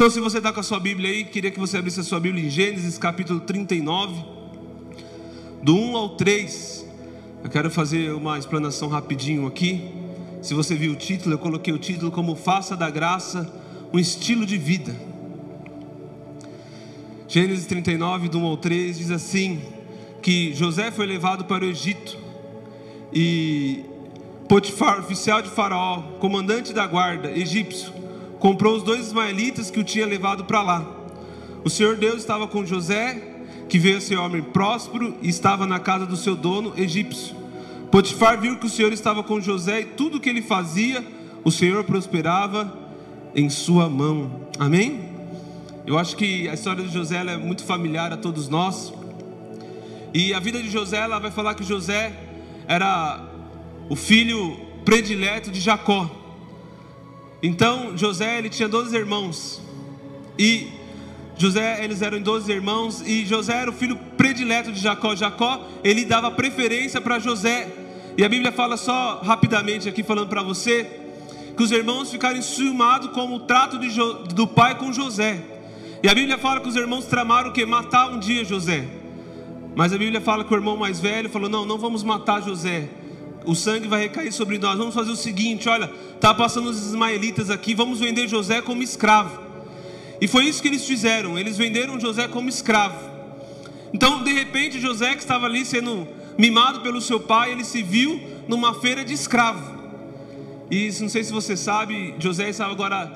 Então, se você está com a sua Bíblia aí, queria que você abrisse a sua Bíblia em Gênesis capítulo 39, do 1 ao 3. Eu quero fazer uma explanação rapidinho aqui. Se você viu o título, eu coloquei o título como Faça da Graça um estilo de vida. Gênesis 39, do 1 ao 3, diz assim: que José foi levado para o Egito e Potifar, oficial de Faraó, comandante da guarda egípcio, comprou os dois ismaelitas que o tinha levado para lá. O Senhor Deus estava com José, que veio a ser homem próspero e estava na casa do seu dono egípcio. Potifar viu que o Senhor estava com José e tudo que ele fazia, o Senhor prosperava em sua mão. Amém? Eu acho que a história de José é muito familiar a todos nós. E a vida de José, ela vai falar que José era o filho predileto de Jacó. Então, José, ele tinha 12 irmãos. E José, eles eram 12 irmãos e José era o filho predileto de Jacó. Jacó, ele dava preferência para José. E a Bíblia fala só rapidamente aqui falando para você que os irmãos ficaram enciumados com o trato jo, do pai com José. E a Bíblia fala que os irmãos tramaram o que matar um dia José. Mas a Bíblia fala que o irmão mais velho falou: Não, não vamos matar José. O sangue vai recair sobre nós. Vamos fazer o seguinte: olha, tá passando os ismaelitas aqui, vamos vender José como escravo. E foi isso que eles fizeram. Eles venderam José como escravo. Então, de repente, José que estava ali sendo mimado pelo seu pai, ele se viu numa feira de escravo. E não sei se você sabe, José estava agora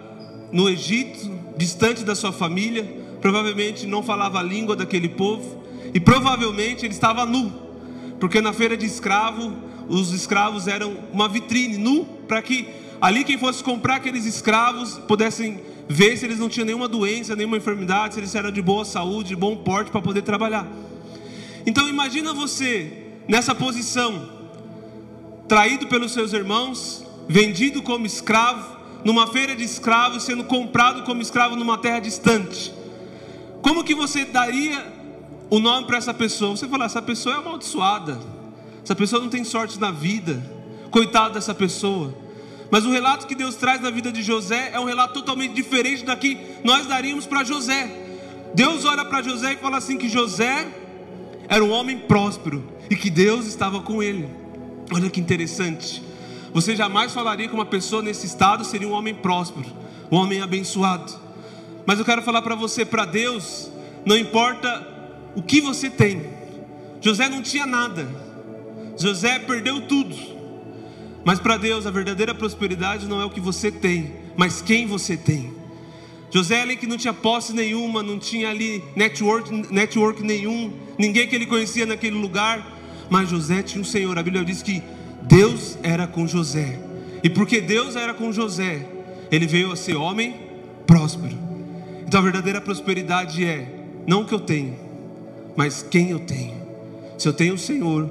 no Egito, distante da sua família, provavelmente não falava a língua daquele povo. E provavelmente ele estava nu, porque na feira de escravo, os escravos eram uma vitrine, nu, para que ali quem fosse comprar aqueles escravos pudessem ver se eles não tinham nenhuma doença, nenhuma enfermidade, se eles eram de boa saúde, de bom porte para poder trabalhar. Então imagina você nessa posição, traído pelos seus irmãos, vendido como escravo, numa feira de escravos, sendo comprado como escravo numa terra distante. Como que você daria o nome para essa pessoa. Você fala, essa pessoa é amaldiçoada. Essa pessoa não tem sorte na vida. Coitado dessa pessoa. Mas o relato que Deus traz na vida de José é um relato totalmente diferente da que nós daríamos para José. Deus olha para José e fala assim que José era um homem próspero e que Deus estava com ele. Olha que interessante. Você jamais falaria que uma pessoa nesse estado seria um homem próspero, um homem abençoado. Mas eu quero falar para você, para Deus, não importa o que você tem. José não tinha nada. José perdeu tudo. Mas para Deus a verdadeira prosperidade não é o que você tem, mas quem você tem. José ali que não tinha posse nenhuma, não tinha ali network, network nenhum, ninguém que ele conhecia naquele lugar, mas José tinha um Senhor. A Bíblia diz que Deus era com José. E porque Deus era com José, ele veio a ser homem próspero. Então a verdadeira prosperidade é não o que eu tenho, mas quem eu tenho. Se eu tenho o Senhor,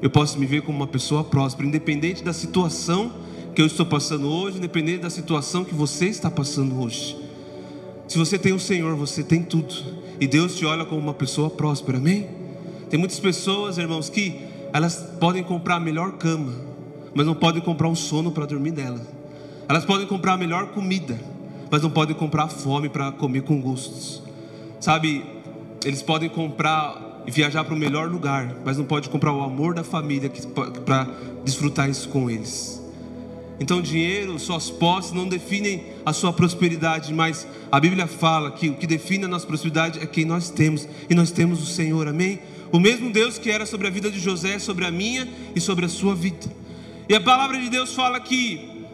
eu posso me ver como uma pessoa próspera, independente da situação que eu estou passando hoje, independente da situação que você está passando hoje. Se você tem o Senhor, você tem tudo. E Deus te olha como uma pessoa próspera, amém? Tem muitas pessoas, irmãos, que elas podem comprar a melhor cama, mas não podem comprar um sono para dormir nela. Elas podem comprar a melhor comida, mas não podem comprar fome para comer com gostos. Sabe, eles podem comprar e viajar para o melhor lugar, mas não pode comprar o amor da família para desfrutar isso com eles. Então, dinheiro, suas posses não definem a sua prosperidade, mas a Bíblia fala que o que define a nossa prosperidade é quem nós temos, e nós temos o Senhor, amém? O mesmo Deus que era sobre a vida de José, sobre a minha e sobre a sua vida. E a palavra de Deus fala que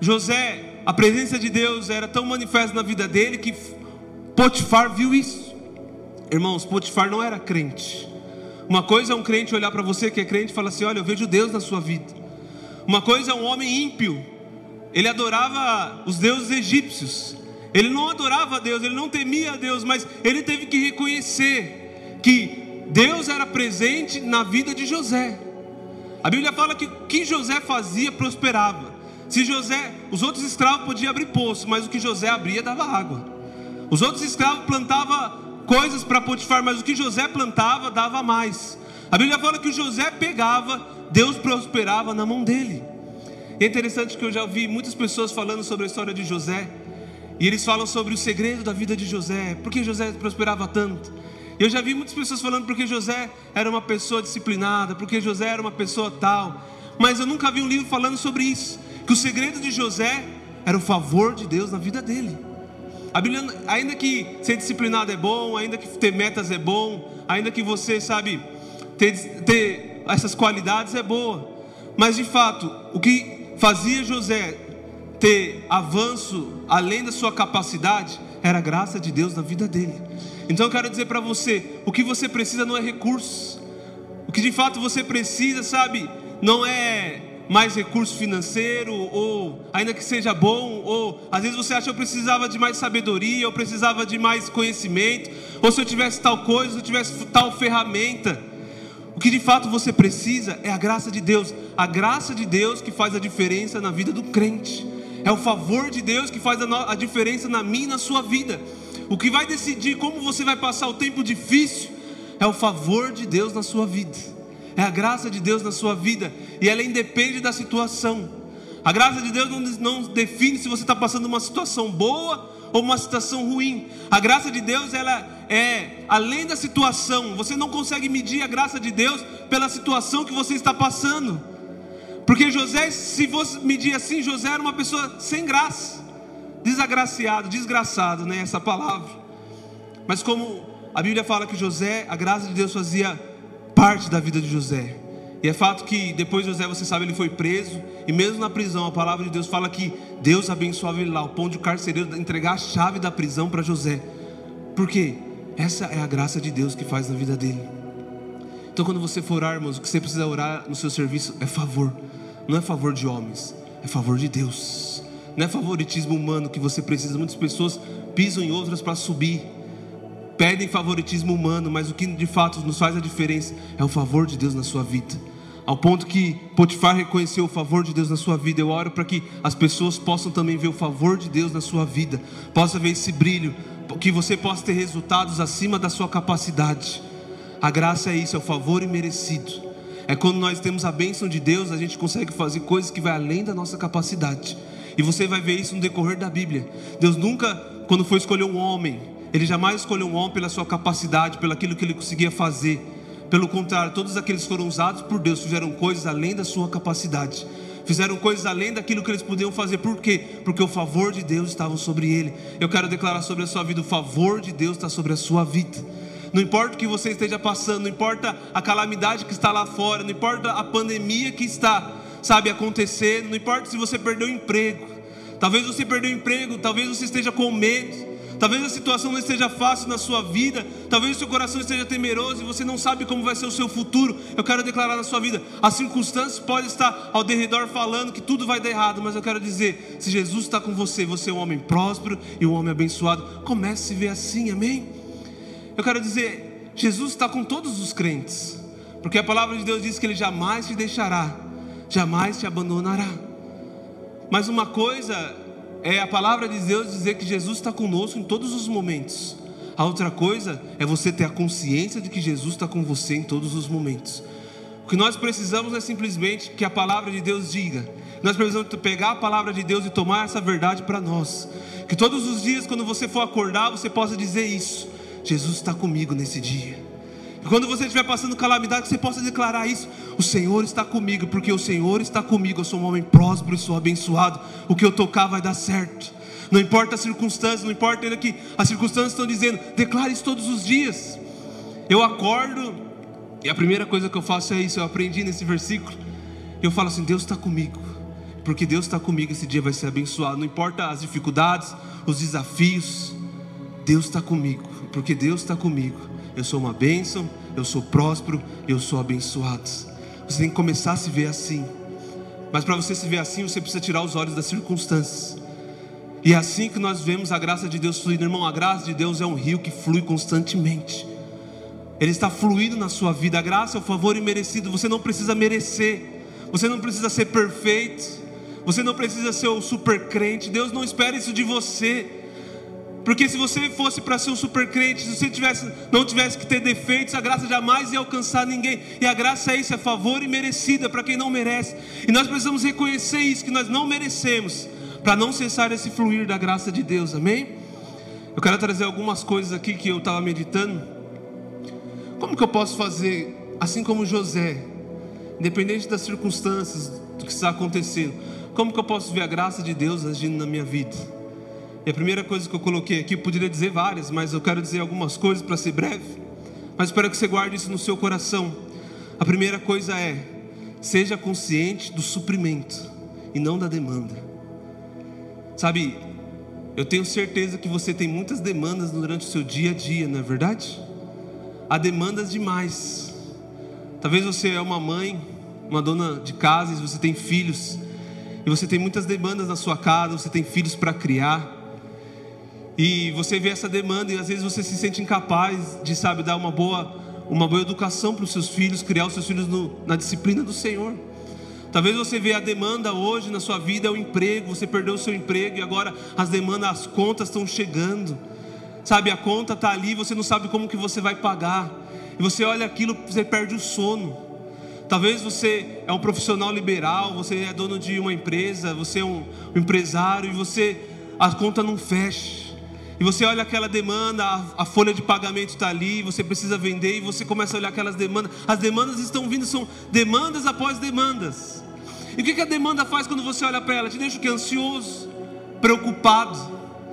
José, a presença de Deus era tão manifesta na vida dele que Potifar viu isso. Irmãos, Potifar não era crente. Uma coisa é um crente olhar para você que é crente e falar assim: Olha, eu vejo Deus na sua vida. Uma coisa é um homem ímpio. Ele adorava os deuses egípcios. Ele não adorava a Deus, ele não temia a Deus, mas ele teve que reconhecer que Deus era presente na vida de José. A Bíblia fala que o que José fazia prosperava. Se José, os outros escravos podiam abrir poço, mas o que José abria dava água. Os outros escravos plantavam coisas para Potifar, mas o que José plantava dava mais. A Bíblia fala que o José pegava, Deus prosperava na mão dele. É interessante que eu já ouvi muitas pessoas falando sobre a história de José. E eles falam sobre o segredo da vida de José, por que José prosperava tanto. Eu já vi muitas pessoas falando porque José era uma pessoa disciplinada, porque José era uma pessoa tal. Mas eu nunca vi um livro falando sobre isso. Que o segredo de José era o favor de Deus na vida dele. A Bíblia, ainda que ser disciplinado é bom, ainda que ter metas é bom, ainda que você, sabe, ter, ter essas qualidades é boa. Mas de fato, o que fazia José ter avanço além da sua capacidade era a graça de Deus na vida dele. Então eu quero dizer para você: o que você precisa não é recursos, o que de fato você precisa, sabe, não é mais recurso financeiro, ou ainda que seja bom, ou às vezes você acha eu precisava de mais sabedoria, eu precisava de mais conhecimento, ou se eu tivesse tal coisa, se eu tivesse tal ferramenta. O que de fato você precisa é a graça de Deus, a graça de Deus que faz a diferença na vida do crente, é o favor de Deus que faz a diferença na minha e na sua vida. O que vai decidir como você vai passar o tempo difícil é o favor de Deus na sua vida, é a graça de Deus na sua vida, e ela independe da situação. A graça de Deus não, define se você está passando uma situação boa ou uma situação ruim. A graça de Deus ela é além da situação. Você não consegue medir a graça de Deus pela situação que você está passando. Porque José, se fosse medir assim, José era uma pessoa sem graça, desagraciado, desgraçado, né? Essa palavra. Mas como a Bíblia fala que José, a graça de Deus fazia parte da vida de José. E é fato que depois José, você sabe, ele foi preso. E mesmo na prisão, a palavra de Deus fala que Deus abençoava ele lá, ao ponto de o carcereiro entregar a chave da prisão para José. Por quê? Essa é a graça de Deus que faz na vida dele. Então, quando você for orar, irmãos, o que você precisa orar no seu serviço é favor. Não é favor de homens, é favor de Deus. Não é favoritismo humano que você precisa. Muitas pessoas pisam em outras para subir. Pedem favoritismo humano, mas o que de fato nos faz a diferença é o favor de Deus na sua vida ao ponto que Potifar reconheceu o favor de Deus na sua vida. Eu oro para que as pessoas possam também ver o favor de Deus na sua vida, possa ver esse brilho, que você possa ter resultados acima da sua capacidade. A graça é isso, é o favor imerecido. É quando nós temos a bênção de Deus, a gente consegue fazer coisas que vai além da nossa capacidade. E você vai ver isso no decorrer da Bíblia. Deus nunca, quando foi escolher um homem, ele jamais escolheu um homem pela sua capacidade, pelo aquilo que ele conseguia fazer pelo contrário, todos aqueles que foram usados por Deus fizeram coisas além da sua capacidade. Fizeram coisas além daquilo que eles podiam fazer. Por quê? Porque o favor de Deus estava sobre ele. Eu quero declarar sobre a sua vida: o favor de Deus está sobre a sua vida. Não importa o que você esteja passando, não importa a calamidade que está lá fora, não importa a pandemia que está, sabe, acontecendo, não importa se você perdeu o emprego. Talvez você perdeu o emprego, talvez você esteja com medo. Talvez a situação não esteja fácil na sua vida, talvez o seu coração esteja temeroso e você não sabe como vai ser o seu futuro. Eu quero declarar na sua vida: as circunstâncias podem estar ao derredor falando que tudo vai dar errado, mas eu quero dizer: se Jesus está com você, você é um homem próspero e um homem abençoado. Comece a se ver assim, amém? Eu quero dizer: Jesus está com todos os crentes, porque a palavra de Deus diz que Ele jamais te deixará, jamais te abandonará. Mas uma coisa é a palavra de Deus dizer que Jesus está conosco em todos os momentos. A outra coisa é você ter a consciência de que Jesus está com você em todos os momentos. O que nós precisamos é simplesmente que a palavra de Deus diga. Nós precisamos pegar a palavra de Deus e tomar essa verdade para nós. Que todos os dias, quando você for acordar, você possa dizer isso: Jesus está comigo nesse dia. Quando você estiver passando calamidade, você possa declarar isso: O Senhor está comigo, porque o Senhor está comigo. Eu sou um homem próspero e sou abençoado. O que eu tocar vai dar certo. Não importa as circunstâncias, não importa ainda que as circunstâncias estão dizendo, declare isso todos os dias. Eu acordo e a primeira coisa que eu faço é isso. Eu aprendi nesse versículo. Eu falo assim: Deus está comigo, porque Deus está comigo. Esse dia vai ser abençoado. Não importa as dificuldades, os desafios. Deus está comigo, porque Deus está comigo eu sou uma bênção, eu sou próspero, eu sou abençoado. Você tem que começar a se ver assim. Mas para você se ver assim, você precisa tirar os olhos das circunstâncias. E é assim que nós vemos a graça de Deus fluindo, irmão. A graça de Deus é um rio que flui constantemente. Ele está fluindo na sua vida. A graça é o favor imerecido. Você não precisa merecer. Você não precisa ser perfeito. Você não precisa ser o super crente. Deus não espera isso de você. Porque se você fosse para ser um super crente, se você tivesse, não tivesse que ter defeitos, a graça jamais ia alcançar ninguém. E a graça é isso, é favor e merecida para quem não merece. E nós precisamos reconhecer isso, que nós não merecemos. para não cessar esse fluir da graça de Deus, amém? Eu quero trazer algumas coisas aqui que eu estava meditando. Como que eu posso fazer, assim como José, independente das circunstâncias, do que está acontecendo, como que eu posso ver a graça de Deus agindo na minha vida? E a primeira coisa que eu coloquei aqui, eu poderia dizer várias, mas eu quero dizer algumas coisas para ser breve. Mas espero que você guarde isso no seu coração. A primeira coisa é: seja consciente do suprimento e não da demanda. Sabe, eu tenho certeza que você tem muitas demandas durante o seu dia a dia, não é verdade? Há demandas demais. Talvez você é uma mãe, uma dona de casa, e você tem filhos, e você tem muitas demandas na sua casa, você tem filhos para criar. E você vê essa demanda e às vezes você se sente incapaz de, sabe, dar uma boa, uma boa educação para os seus filhos, criar os seus filhos no, na disciplina do Senhor. Talvez você veja a demanda hoje na sua vida é o emprego, você perdeu o seu emprego e agora as demandas, as contas estão chegando. Sabe, a conta está ali, você não sabe como que você vai pagar. E você olha aquilo, você perde o sono. Talvez você é um profissional liberal, você é dono de uma empresa, você é um, um empresário e você a conta não fecha. E você olha aquela demanda, a, a folha de pagamento está ali, você precisa vender e você começa a olhar aquelas demandas. As demandas estão vindo, são demandas após demandas. E o que a demanda faz quando você olha para ela? Te deixa o que? Ansioso, preocupado,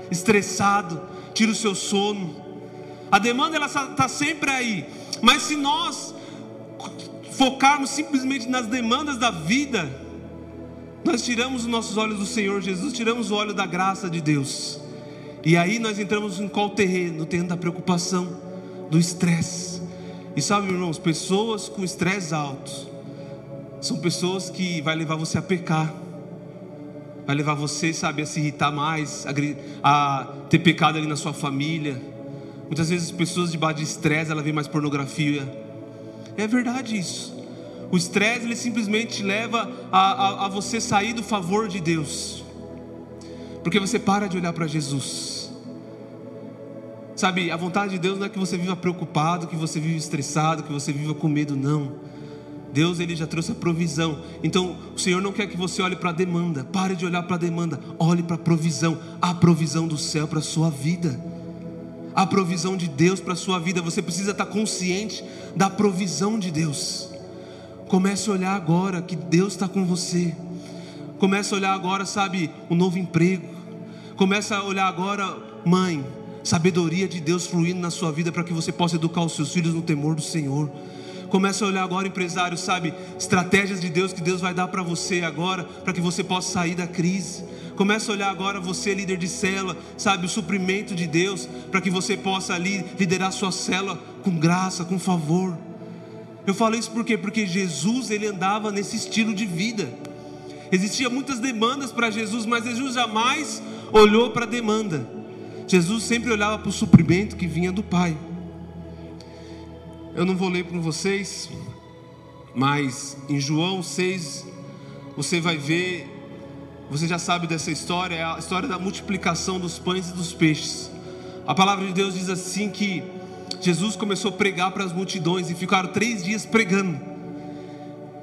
estressado, tira o seu sono. A demanda ela está sempre aí. Mas se nós focarmos simplesmente nas demandas da vida, nós tiramos os nossos olhos do Senhor Jesus, tiramos o olho da graça de Deus. E aí nós entramos em qual terreno? No terreno da preocupação, do estresse. E sabe, irmãos, pessoas com estresse alto, são pessoas que vai levar você a pecar. Vai levar você, sabe, a se irritar mais, a, ter pecado ali na sua família. Muitas vezes pessoas debaixo de estresse, ela vê mais pornografia. É verdade isso. O estresse ele simplesmente leva a, a, a, você sair do favor de Deus, porque você para de olhar para Jesus. Sabe, a vontade de Deus não é que você viva preocupado, que você viva estressado, que você viva com medo, não. Deus ele já trouxe a provisão. Então, o Senhor não quer que você olhe para a demanda. Pare de olhar para a demanda. Olhe para a provisão. A provisão do céu para a sua vida. A provisão de Deus para a sua vida. Você precisa estar consciente da provisão de Deus. Comece a olhar agora que Deus está com você. Comece a olhar agora, sabe, um novo emprego. Comece a olhar agora, mãe, sabedoria de Deus fluindo na sua vida para que você possa educar os seus filhos no temor do Senhor. Começa a olhar agora, empresário, sabe? Estratégias de Deus que Deus vai dar para você agora, para que você possa sair da crise. Começa a olhar agora, você, líder de célula, sabe? O suprimento de Deus, para que você possa ali liderar sua célula com graça, com favor. Eu falo isso por quê? Porque Jesus, ele andava nesse estilo de vida. Existiam muitas demandas para Jesus, mas Jesus jamais olhou para a demanda. Jesus sempre olhava para o suprimento que vinha do Pai. Eu não vou ler para vocês, mas em João 6, você vai ver, você já sabe dessa história, é a história da multiplicação dos pães e dos peixes. A palavra de Deus diz assim que Jesus começou a pregar para as multidões e ficaram três dias pregando.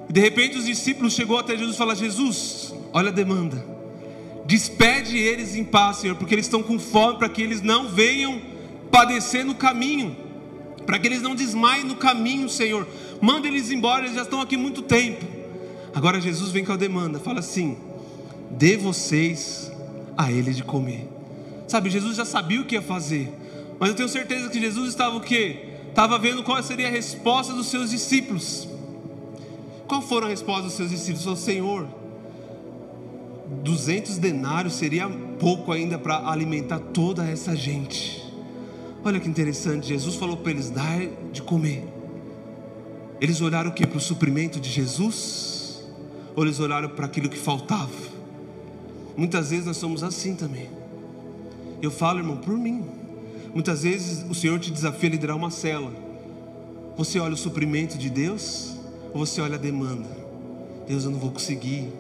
De repente os discípulos chegou até Jesus e falaram: Jesus, olha a demanda. Despede eles em paz, Senhor, porque eles estão com fome para que eles não venham padecer no caminho para que eles não desmaiem no caminho, Senhor. Manda eles embora, eles já estão aqui muito tempo. Agora Jesus vem com a demanda, fala assim: dê vocês a ele de comer. Sabe, Jesus já sabia o que ia fazer, mas eu tenho certeza que Jesus estava o quê? Estava vendo qual seria a resposta dos seus discípulos. Qual foram a resposta dos seus discípulos? Falou, Senhor, 200 denários seria pouco ainda para alimentar toda essa gente. Olha que interessante, Jesus falou para eles dar de comer. Eles olharam o que? Para o suprimento de Jesus? Ou eles olharam para aquilo que faltava? Muitas vezes nós somos assim também. Eu falo, irmão, por mim. Muitas vezes o Senhor te desafia a liderar uma cela. Você olha o suprimento de Deus você olha a demanda? Deus, eu não vou conseguir.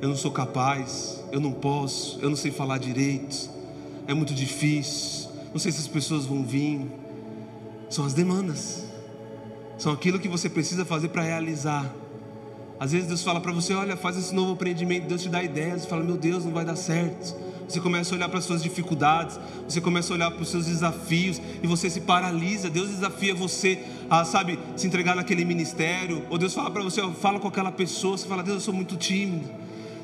Eu não sou capaz. Eu não posso. Eu não sei falar direito. É muito difícil não sei se as pessoas vão vir. São as demandas. São aquilo que você precisa fazer para realizar Às vezes Deus fala para você: olha, faz esse novo empreendimento. Deus te dá ideias. Você fala: meu Deus, não vai dar certo. Você começa a olhar para as suas dificuldades, você começa a olhar para os seus desafios e você se paralisa. Deus desafia você a, sabe, se entregar naquele ministério. Ou Deus fala para você: fala com aquela pessoa. Você fala: Deus, eu sou muito tímido.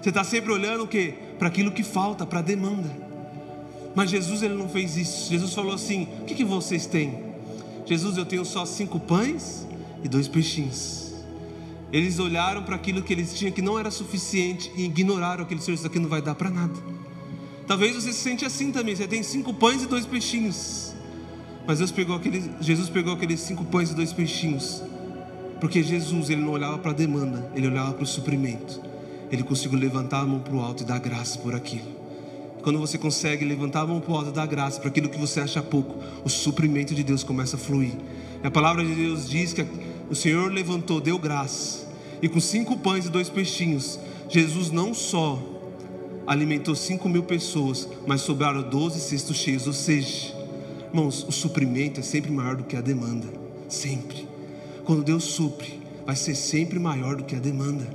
Você está sempre olhando o quê? Para aquilo que falta, para a demanda. Mas Jesus ele não fez isso. Jesus falou assim: O que, que vocês têm? Jesus, eu tenho só cinco pães e dois peixinhos. Eles olharam para aquilo que eles tinham que não era suficiente e ignoraram aquele Senhor. Isso aqui não vai dar para nada. Talvez você se sente assim também. Você tem cinco pães e dois peixinhos. Mas Deus pegou aqueles, Jesus pegou aqueles cinco pães e dois peixinhos. Porque Jesus ele não olhava para a demanda, ele olhava para o suprimento. Ele conseguiu levantar a mão para o alto e dar graça por aquilo. Quando você consegue levantar a mão para o alto e dar graça para aquilo que você acha pouco, o suprimento de Deus começa a fluir. E a palavra de Deus diz que o Senhor levantou, deu graça. E com cinco pães e dois peixinhos, Jesus não só alimentou cinco mil pessoas, mas sobraram doze cestos cheios. Ou seja, irmãos, o suprimento é sempre maior do que a demanda. Sempre. Quando Deus supre, vai ser sempre maior do que a demanda.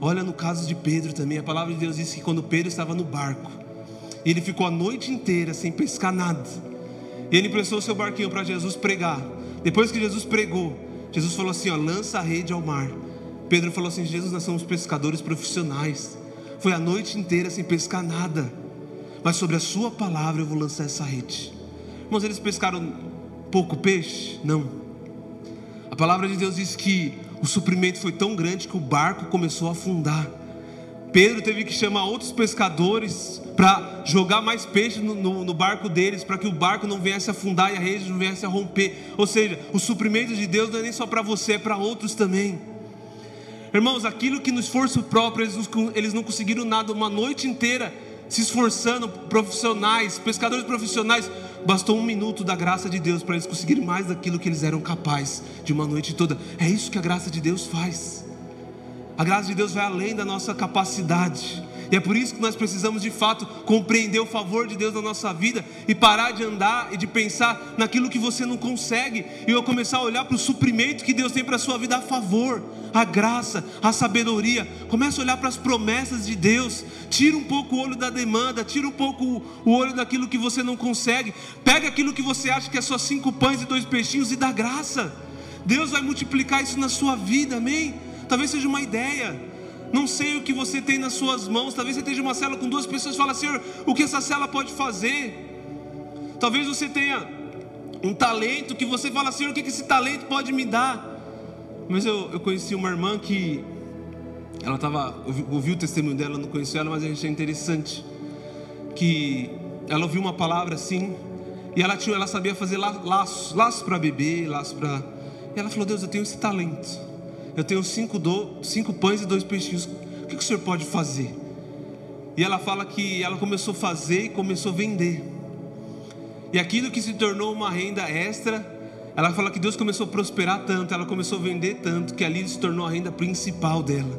Olha no caso de Pedro também, a palavra de Deus diz que quando Pedro estava no barco, ele ficou a noite inteira sem pescar nada. Ele emprestou seu barquinho para Jesus pregar. Depois que Jesus pregou, Jesus falou assim: ó, lança a rede ao mar. Pedro falou assim: Jesus, nós somos pescadores profissionais. Foi a noite inteira sem pescar nada. Mas sobre a sua palavra eu vou lançar essa rede. Irmãos, eles pescaram pouco peixe? Não. A palavra de Deus diz que o suprimento foi tão grande que o barco começou a afundar. Pedro teve que chamar outros pescadores para jogar mais peixe no, no, no barco deles, para que o barco não viesse a afundar e a rede não viesse a romper. Ou seja, o suprimento de Deus não é nem só para você, é para outros também. Irmãos, aquilo que no esforço próprio eles, eles não conseguiram nada uma noite inteira, se esforçando, profissionais, pescadores profissionais, bastou um minuto da graça de Deus para eles conseguirem mais daquilo que eles eram capazes de uma noite toda. É isso que a graça de Deus faz. A graça de Deus vai além da nossa capacidade. E é por isso que nós precisamos de fato compreender o favor de Deus na nossa vida e parar de andar e de pensar naquilo que você não consegue e eu começar a olhar para o suprimento que Deus tem para a sua vida a favor, a graça, a sabedoria. Começa a olhar para as promessas de Deus. Tira um pouco o olho da demanda, tira um pouco o olho daquilo que você não consegue. Pega aquilo que você acha que é só cinco pães e dois peixinhos e dá graça. Deus vai multiplicar isso na sua vida, amém? Talvez seja uma ideia não sei o que você tem nas suas mãos. Talvez você esteja uma cela com duas pessoas e fala, Senhor, o que essa cela pode fazer? Talvez você tenha um talento que você fala, Senhor, o que esse talento pode me dar? Mas eu, eu conheci uma irmã que ela estava, ouvi o testemunho dela, não conheci ela, mas achei interessante que ela ouviu uma palavra assim e ela tinha, ela sabia fazer laços, laços para beber, laços para. E ela falou: Deus, eu tenho esse talento. Eu tenho cinco, do, cinco pães e dois peixinhos. O que, que o senhor pode fazer? E ela fala que ela começou a fazer e começou a vender. E aquilo que se tornou uma renda extra, ela fala que Deus começou a prosperar tanto, ela começou a vender tanto, que ali se tornou a renda principal dela.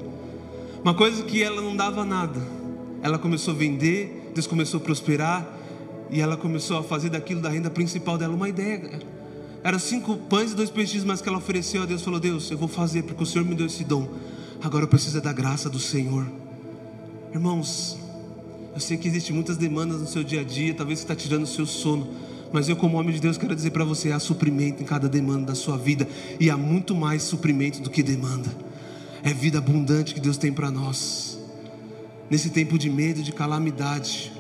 Uma coisa que ela não dava nada. Ela começou a vender, Deus começou a prosperar, e ela começou a fazer daquilo da renda principal dela uma ideia. Eram cinco pães e dois peixes, mas que ela ofereceu a Deus. Falou: Deus, eu vou fazer porque o Senhor me deu esse dom. Agora eu preciso da graça do Senhor. Irmãos, eu sei que existem muitas demandas no seu dia a dia. Talvez você está tirando o seu sono. Mas eu, como homem de Deus, quero dizer para você: há suprimento em cada demanda da sua vida. E há muito mais suprimento do que demanda. É vida abundante que Deus tem para nós. Nesse tempo de medo, de calamidade,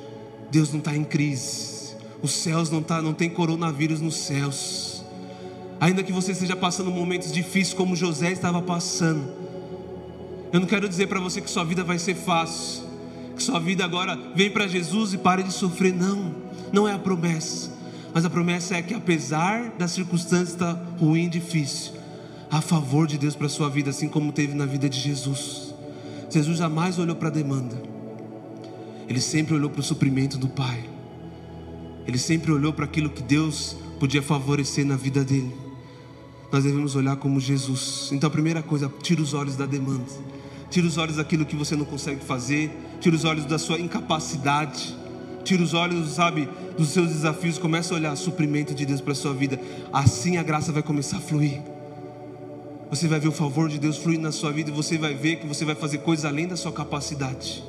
Deus não está em crise. Os céus não, tá, não tem coronavírus nos céus. Ainda que você esteja passando momentos difíceis como José estava passando. Eu não quero dizer para você que sua vida vai ser fácil, que sua vida agora vem para Jesus e pare de sofrer. Não, não é a promessa. Mas a promessa é que apesar da circunstância estar ruim difícil, há favor de Deus para a sua vida, assim como teve na vida de Jesus. Jesus jamais olhou para a demanda. Ele sempre olhou para o suprimento do Pai. Ele sempre olhou para aquilo que Deus podia favorecer na vida dele nós devemos olhar como Jesus. Então, a primeira coisa, tira os olhos da demanda, tira os olhos daquilo que você não consegue fazer, tira os olhos da sua incapacidade, tira os olhos, sabe, dos seus desafios, começa a olhar o suprimento de Deus para a sua vida. Assim a graça vai começar a fluir. Você vai ver o favor de Deus fluindo na sua vida e você vai ver que você vai fazer coisas além da sua capacidade.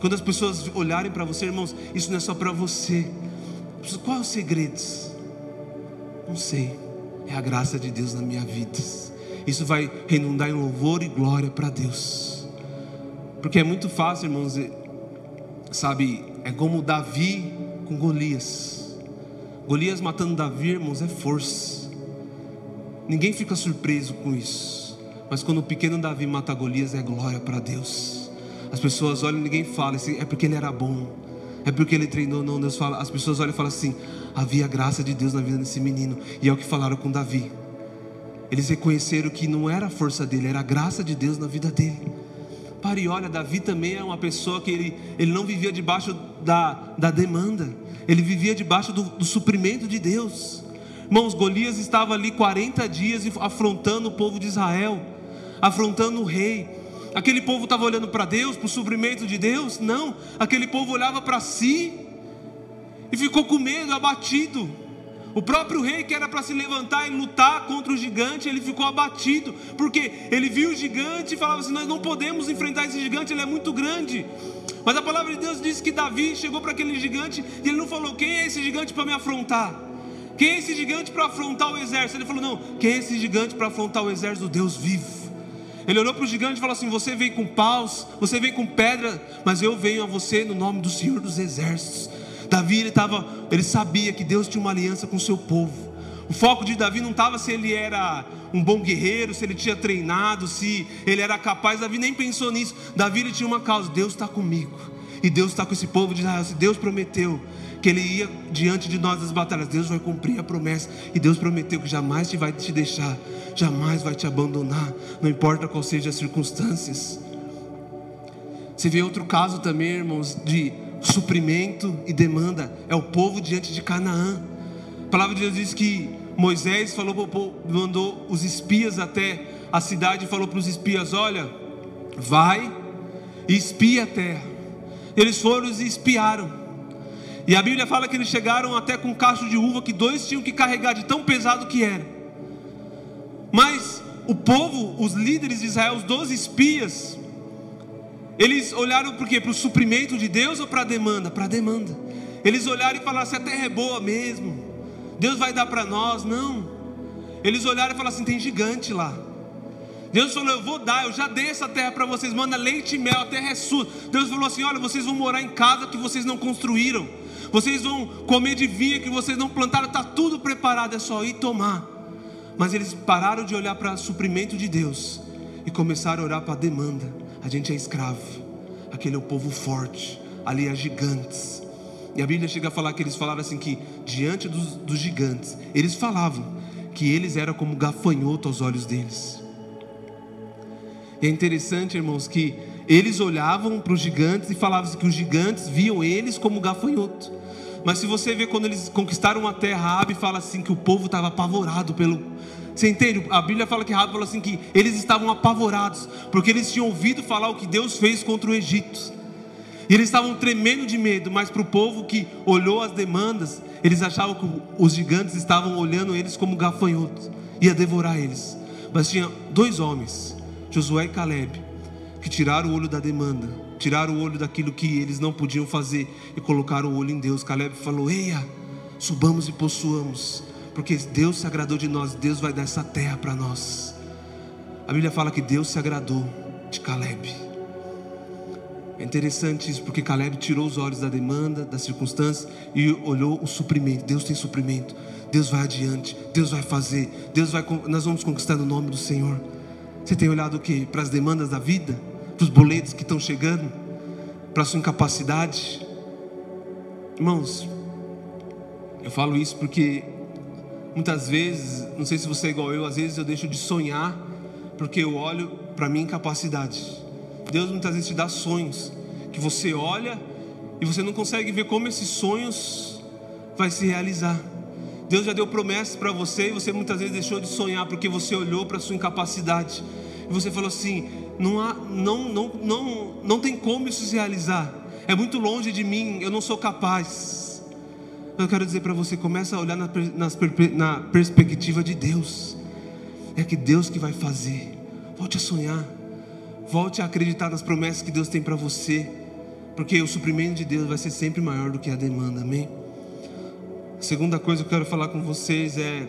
Quando as pessoas olharem para você, irmãos, isso não é só para você. Qual é o segredo? Não sei. É a graça de Deus na minha vida. Isso vai redundar em louvor e glória para Deus. Porque é muito fácil, irmãos, sabe? É como Davi com Golias. Golias matando Davi, irmãos, é força. Ninguém fica surpreso com isso. Mas quando o pequeno Davi mata Golias, é glória para Deus. As pessoas olham e ninguém fala assim, é porque ele era bom. É porque ele treinou, não. Deus fala, as pessoas olham e falam assim: havia graça de Deus na vida desse menino. E é o que falaram com Davi. Eles reconheceram que não era a força dele, era a graça de Deus na vida dele. Pare e olha, Davi também é uma pessoa que ele, ele não vivia debaixo da, da demanda, ele vivia debaixo do, do suprimento de Deus. Irmãos, Golias estava ali 40 dias afrontando o povo de Israel, afrontando o rei. Aquele povo estava olhando para Deus, para o suprimento de Deus? Não, aquele povo olhava para si e ficou com medo, abatido. O próprio rei, que era para se levantar e lutar contra o gigante, ele ficou abatido, porque ele viu o gigante e falava assim: Nós não podemos enfrentar esse gigante, ele é muito grande. Mas a palavra de Deus diz que Davi chegou para aquele gigante e ele não falou: Quem é esse gigante para me afrontar? Quem é esse gigante para afrontar o exército? Ele falou: Não, quem é esse gigante para afrontar o exército Deus vivo? Ele olhou para o gigante e falou assim: Você vem com paus, você vem com pedra, mas eu venho a você no nome do Senhor dos Exércitos. Davi ele tava, ele sabia que Deus tinha uma aliança com o seu povo. O foco de Davi não estava se ele era um bom guerreiro, se ele tinha treinado, se ele era capaz. Davi nem pensou nisso. Davi ele tinha uma causa: Deus está comigo. E Deus está com esse povo de Israel. Se Deus prometeu que Ele ia diante de nós das batalhas, Deus vai cumprir a promessa. E Deus prometeu que jamais te vai te deixar, jamais vai te abandonar, não importa qual seja as circunstâncias. Você vê outro caso também, irmãos, de suprimento e demanda é o povo diante de Canaã. A palavra de Deus diz que Moisés falou povo, mandou os espias até a cidade e falou para os espias: Olha, vai e espia a terra. Eles foram e espiaram. E a Bíblia fala que eles chegaram até com um cacho de uva que dois tinham que carregar de tão pesado que era. Mas o povo, os líderes de Israel, os doze espias, eles olharam por quê? Para o suprimento de Deus ou para a demanda? Para a demanda. Eles olharam e falaram assim: a terra é boa mesmo, Deus vai dar para nós. Não. Eles olharam e falaram assim: tem gigante lá. Deus falou: Eu vou dar, eu já dei essa terra para vocês, manda leite e mel, a terra é sua. Deus falou assim: Olha, vocês vão morar em casa que vocês não construíram, vocês vão comer de vinha que vocês não plantaram, está tudo preparado, é só ir tomar. Mas eles pararam de olhar para o suprimento de Deus e começaram a olhar para a demanda. A gente é escravo. Aquele é o povo forte. Ali há gigantes. E a Bíblia chega a falar que eles falaram assim que diante dos, dos gigantes, eles falavam que eles eram como gafanhoto aos olhos deles. E é interessante, irmãos, que eles olhavam para os gigantes e falavam assim que os gigantes viam eles como gafanhoto. Mas se você vê quando eles conquistaram a terra, Abe fala assim que o povo estava apavorado pelo, você entende? A Bíblia fala que Rabi falou assim que eles estavam apavorados, porque eles tinham ouvido falar o que Deus fez contra o Egito. E eles estavam tremendo de medo, mas para o povo que olhou as demandas, eles achavam que os gigantes estavam olhando eles como gafanhotos, ia devorar eles. Mas tinha dois homens, Josué e Caleb, que tiraram o olho da demanda, tiraram o olho daquilo que eles não podiam fazer e colocaram o olho em Deus. Caleb falou: Eia, subamos e possuamos porque Deus se agradou de nós, Deus vai dar essa terra para nós. A Bíblia fala que Deus se agradou de Caleb. É interessante isso, porque Caleb tirou os olhos da demanda, das circunstâncias e olhou o suprimento. Deus tem suprimento. Deus vai adiante. Deus vai fazer. Deus vai. Nós vamos conquistar no nome do Senhor. Você tem olhado o que? Para as demandas da vida, para os boletos que estão chegando, para a sua incapacidade. Irmãos, eu falo isso porque Muitas vezes, não sei se você é igual eu, às vezes eu deixo de sonhar porque eu olho para minha incapacidade. Deus muitas vezes te dá sonhos que você olha e você não consegue ver como esses sonhos vai se realizar. Deus já deu promessas para você e você muitas vezes deixou de sonhar porque você olhou para sua incapacidade e você falou assim: não, há, não, não, não, não tem como isso se realizar. É muito longe de mim, eu não sou capaz. Eu quero dizer para você, começa a olhar na, na, na perspectiva de Deus. é que Deus que vai fazer. Volte a sonhar. Volte a acreditar nas promessas que Deus tem para você. Porque o suprimento de Deus vai ser sempre maior do que a demanda, amém? A segunda coisa que eu quero falar com vocês é.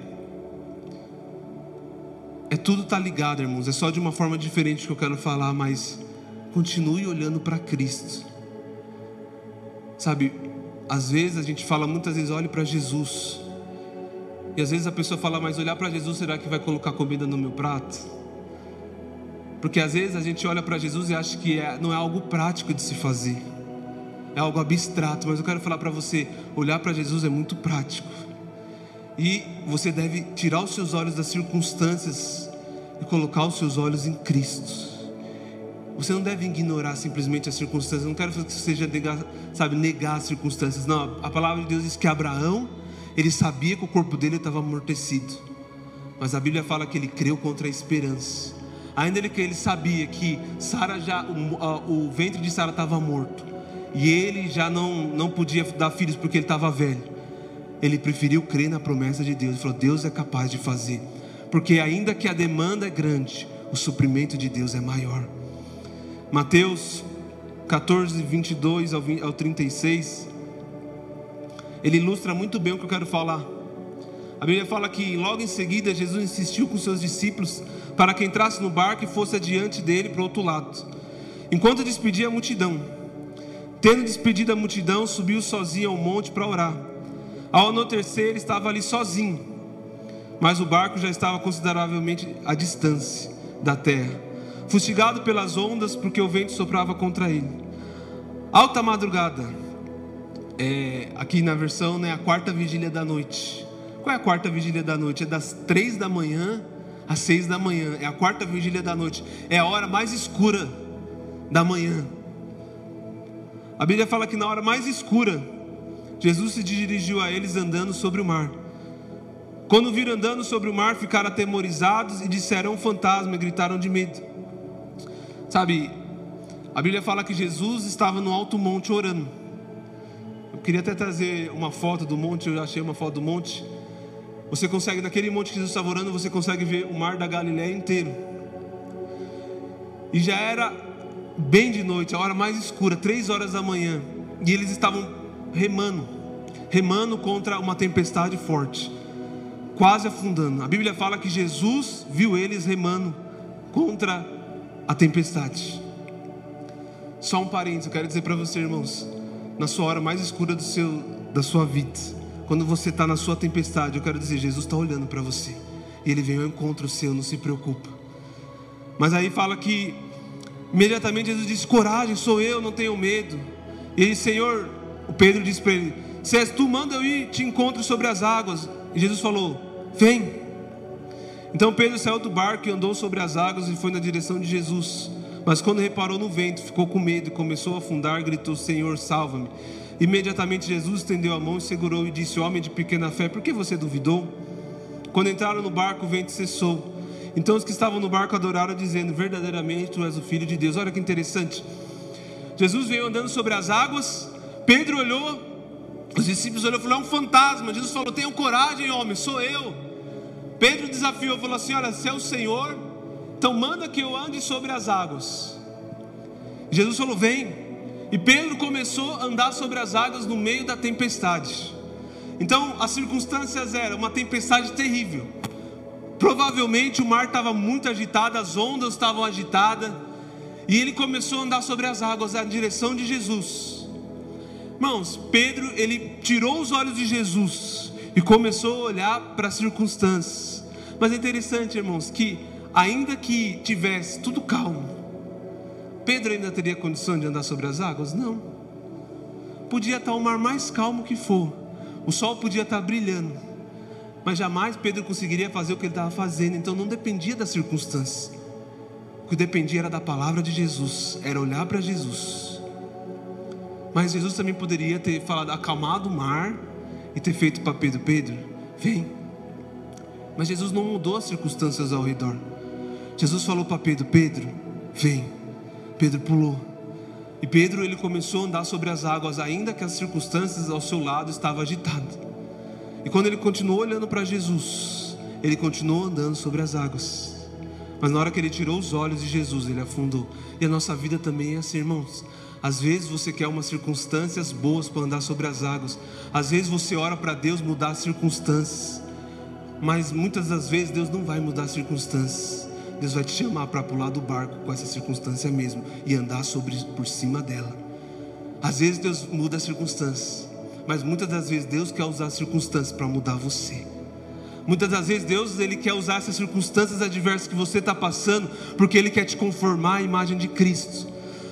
É tudo tá ligado, irmãos. É só de uma forma diferente que eu quero falar, mas continue olhando para Cristo. Sabe, às vezes a gente fala muitas vezes, olhe para Jesus. E às vezes a pessoa fala, mas olhar para Jesus, será que vai colocar comida no meu prato? Porque às vezes a gente olha para Jesus e acha que é, não é algo prático de se fazer, é algo abstrato. Mas eu quero falar para você: olhar para Jesus é muito prático. E você deve tirar os seus olhos das circunstâncias e colocar os seus olhos em Cristo. Você não deve ignorar simplesmente as circunstâncias. Eu não quero que você seja negar, sabe, negar as circunstâncias. Não, a palavra de Deus diz que Abraão, ele sabia que o corpo dele estava amortecido. Mas a Bíblia fala que ele creu contra a esperança. Ainda que ele sabia que Sara já o, o ventre de Sara estava morto e ele já não não podia dar filhos porque ele estava velho. Ele preferiu crer na promessa de Deus. Ele falou: Deus é capaz de fazer, porque ainda que a demanda é grande, o suprimento de Deus é maior. Mateus 14, 22 ao, 20, ao 36, ele ilustra muito bem o que eu quero falar. A Bíblia fala que logo em seguida Jesus insistiu com seus discípulos para que entrasse no barco e fosse adiante dele para o outro lado, enquanto despedia a multidão. Tendo despedido a multidão, subiu sozinho ao monte para orar. Ao anoitecer, ele estava ali sozinho, mas o barco já estava consideravelmente à distância da terra, fustigado pelas ondas, porque o vento soprava contra ele. Alta madrugada, é, aqui na versão, né, a quarta vigília da noite. Qual é a quarta vigília da noite? É das três da manhã às seis da manhã. É a quarta vigília da noite. É a hora mais escura da manhã. A Bíblia fala que na hora mais escura, Jesus se dirigiu a eles andando sobre o mar. Quando viram andando sobre o mar, ficaram atemorizados e disseram um fantasma e gritaram de medo. Sabe, a Bíblia fala que Jesus estava no alto monte orando. Eu queria até trazer uma foto do monte, eu achei uma foto do monte. Você consegue, naquele monte que Jesus estava orando, você consegue ver o mar da Galiléia inteiro. E já era bem de noite, a hora mais escura, três horas da manhã. E eles estavam remando, remando contra uma tempestade forte, quase afundando. A Bíblia fala que Jesus viu eles remando contra a tempestade. Só um parênteses, eu quero dizer para você, irmãos, na sua hora mais escura do seu, da sua vida, quando você está na sua tempestade, eu quero dizer, Jesus está olhando para você. E Ele vem ao encontro seu, não se preocupa. Mas aí fala que imediatamente Jesus diz: Coragem, sou eu, não tenho medo. E ele, Senhor, o Pedro disse para ele: Se és tu, manda eu ir, te encontro sobre as águas. E Jesus falou: Vem. Então Pedro saiu do barco e andou sobre as águas e foi na direção de Jesus. Mas quando reparou no vento, ficou com medo e começou a afundar, gritou: Senhor, salva-me. Imediatamente Jesus estendeu a mão, segurou e disse: Homem de pequena fé, por que você duvidou? Quando entraram no barco, o vento cessou. Então os que estavam no barco adoraram, dizendo: Verdadeiramente tu és o filho de Deus. Olha que interessante. Jesus veio andando sobre as águas. Pedro olhou, os discípulos olharam e falaram: É um fantasma. Jesus falou: Tenham coragem, homem, sou eu. Pedro desafiou, falou assim: Olha, se é o Senhor, então manda que eu ande sobre as águas. Jesus falou: Vem. E Pedro começou a andar sobre as águas no meio da tempestade. Então, as circunstâncias eram uma tempestade terrível. Provavelmente o mar estava muito agitado, as ondas estavam agitadas, e ele começou a andar sobre as águas na direção de Jesus. Irmãos, Pedro, ele tirou os olhos de Jesus e começou a olhar para as circunstâncias. Mas é interessante, irmãos, que ainda que tivesse tudo calmo, Pedro ainda teria condição de andar sobre as águas? Não. Podia estar o mar mais calmo que for, o sol podia estar brilhando, mas jamais Pedro conseguiria fazer o que ele estava fazendo, então não dependia das circunstâncias. O que dependia era da palavra de Jesus, era olhar para Jesus. Mas Jesus também poderia ter falado, acalmado o mar e ter feito para Pedro: Pedro, vem. Mas Jesus não mudou as circunstâncias ao redor. Jesus falou para Pedro: Pedro, vem. Pedro pulou. E Pedro ele começou a andar sobre as águas, ainda que as circunstâncias ao seu lado estavam agitadas. E quando ele continuou olhando para Jesus, ele continuou andando sobre as águas. Mas na hora que ele tirou os olhos de Jesus, ele afundou. E a nossa vida também é assim, irmãos. Às vezes você quer umas circunstâncias boas para andar sobre as águas. Às vezes você ora para Deus mudar as circunstâncias. Mas muitas das vezes Deus não vai mudar as circunstâncias. Deus vai te chamar para pular do barco com essa circunstância mesmo e andar sobre por cima dela. Às vezes Deus muda as circunstâncias, mas muitas das vezes Deus quer usar as circunstâncias para mudar você. Muitas das vezes Deus ele quer usar essas circunstâncias adversas que você está passando, porque Ele quer te conformar à imagem de Cristo,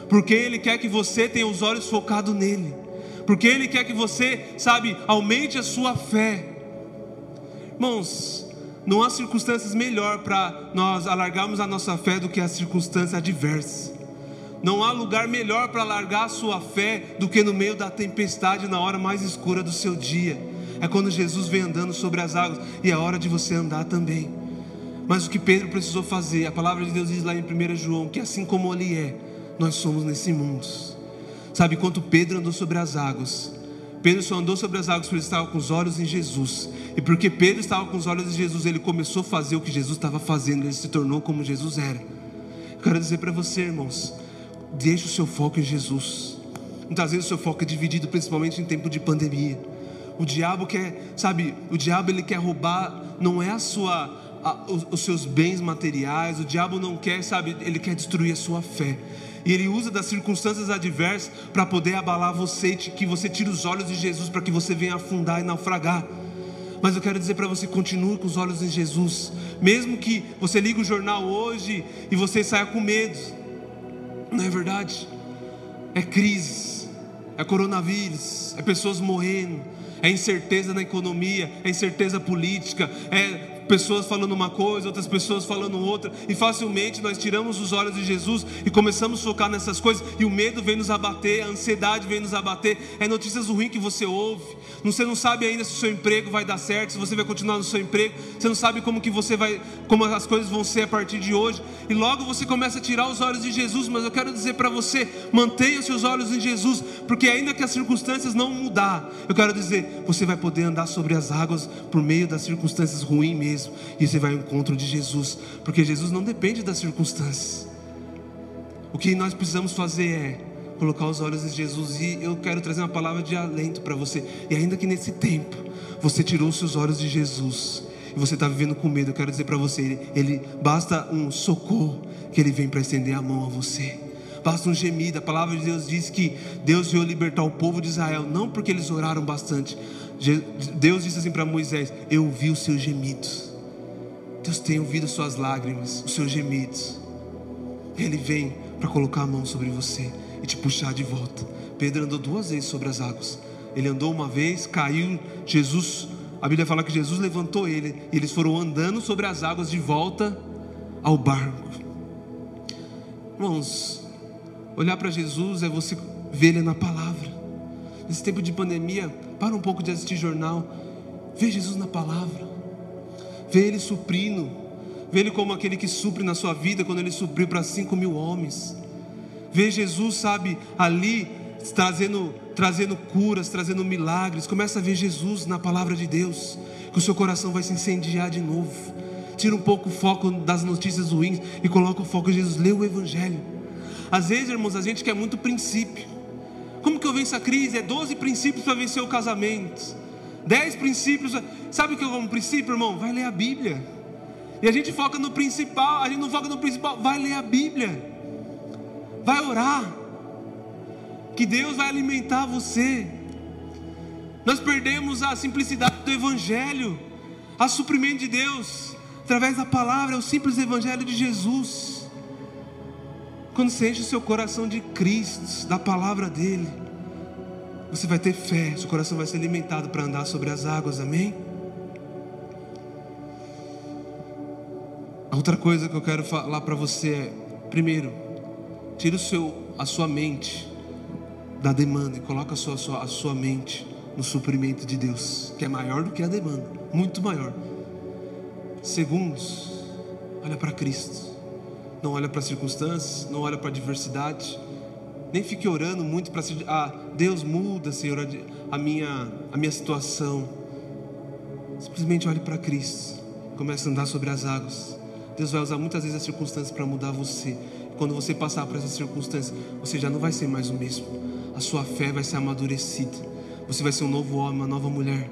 porque Ele quer que você tenha os olhos focados nele, porque Ele quer que você, sabe, aumente a sua fé. Irmãos, não há circunstâncias melhor para nós alargarmos a nossa fé do que as circunstâncias adversas. Não há lugar melhor para largar a sua fé do que no meio da tempestade, na hora mais escura do seu dia. É quando Jesus vem andando sobre as águas e é hora de você andar também. Mas o que Pedro precisou fazer, a palavra de Deus diz lá em 1 João, que assim como ele é, nós somos nesse mundo. Sabe, enquanto Pedro andou sobre as águas, Pedro só andou sobre as águas porque ele estava com os olhos em Jesus. E porque Pedro estava com os olhos em Jesus, ele começou a fazer o que Jesus estava fazendo, ele se tornou como Jesus era. Eu quero dizer para você, irmãos, Deixe o seu foco em Jesus. Muitas vezes o seu foco é dividido, principalmente em tempo de pandemia. O diabo quer, sabe, o diabo ele quer roubar, não é a sua, a, os, os seus bens materiais. O diabo não quer, sabe, ele quer destruir a sua fé. E ele usa das circunstâncias adversas para poder abalar você, que você tire os olhos de Jesus para que você venha afundar e naufragar. Mas eu quero dizer para você, continue com os olhos em Jesus. Mesmo que você ligue o jornal hoje e você saia com medo. Não é verdade? É crise, é coronavírus, é pessoas morrendo, é incerteza na economia, é incerteza política, é pessoas falando uma coisa, outras pessoas falando outra, e facilmente nós tiramos os olhos de Jesus e começamos a focar nessas coisas, e o medo vem nos abater, a ansiedade vem nos abater, é notícias ruins que você ouve, você não sabe ainda se o seu emprego vai dar certo, se você vai continuar no seu emprego, você não sabe como que você vai, como as coisas vão ser a partir de hoje, e logo você começa a tirar os olhos de Jesus, mas eu quero dizer para você, mantenha seus olhos em Jesus, porque ainda que as circunstâncias não mudar, eu quero dizer, você vai poder andar sobre as águas por meio das circunstâncias ruins mesmo mesmo. E você vai ao encontro de Jesus, porque Jesus não depende das circunstâncias. O que nós precisamos fazer é colocar os olhos em Jesus e eu quero trazer uma palavra de alento para você. E ainda que nesse tempo você tirou os seus olhos de Jesus e você está vivendo com medo, eu quero dizer para você, ele, ele basta um socorro que ele vem para estender a mão a você basta um gemido. A palavra de Deus diz que Deus veio libertar o povo de Israel, não porque eles oraram bastante. Deus disse assim para Moisés: Eu ouvi os seus gemidos. Deus tem ouvido suas lágrimas, os seus gemidos. Ele vem para colocar a mão sobre você e te puxar de volta. Pedro andou duas vezes sobre as águas. Ele andou uma vez, caiu, Jesus, a Bíblia fala que Jesus levantou ele, e eles foram andando sobre as águas de volta ao barco. Irmãos, olhar para Jesus é você ver Ele na palavra. Nesse tempo de pandemia, para um pouco de assistir jornal, vê Jesus na palavra. Vê Ele suprindo. Vê Ele como aquele que supre na sua vida quando Ele supriu para cinco mil homens. Vê Jesus, sabe, ali trazendo, trazendo curas, trazendo milagres. Começa a ver Jesus na palavra de Deus, que o seu coração vai se incendiar de novo. Tira um pouco o foco das notícias ruins e coloca o foco em Jesus. Lê o Evangelho. Às vezes, irmãos, a gente quer muito princípio. Como que eu venço a crise? É 12 princípios para vencer o casamento. Dez princípios. Sabe o que é um princípio, irmão? Vai ler a Bíblia. E a gente foca no principal, a gente não foca no principal, vai ler a Bíblia. Vai orar. Que Deus vai alimentar você. Nós perdemos a simplicidade do Evangelho, a suprimento de Deus, através da palavra, é o simples Evangelho de Jesus. Quando você enche o seu coração de Cristo, da palavra dEle, você vai ter fé, seu coração vai ser alimentado para andar sobre as águas, amém? A outra coisa que eu quero falar para você é, primeiro, tira o seu, a sua mente da demanda e coloca a sua, a sua, a sua mente no suprimento de Deus, que é maior do que a demanda, muito maior. Segundo, olha para Cristo, não olha para as circunstâncias, não olha para a adversidade nem fique orando muito para se ah, Deus muda, Senhor, a minha, a minha situação. Simplesmente olhe para Cristo. Começa a andar sobre as águas. Deus vai usar muitas vezes as circunstâncias para mudar você. Quando você passar por essas circunstâncias, você já não vai ser mais o mesmo. A sua fé vai ser amadurecida. Você vai ser um novo homem, uma nova mulher.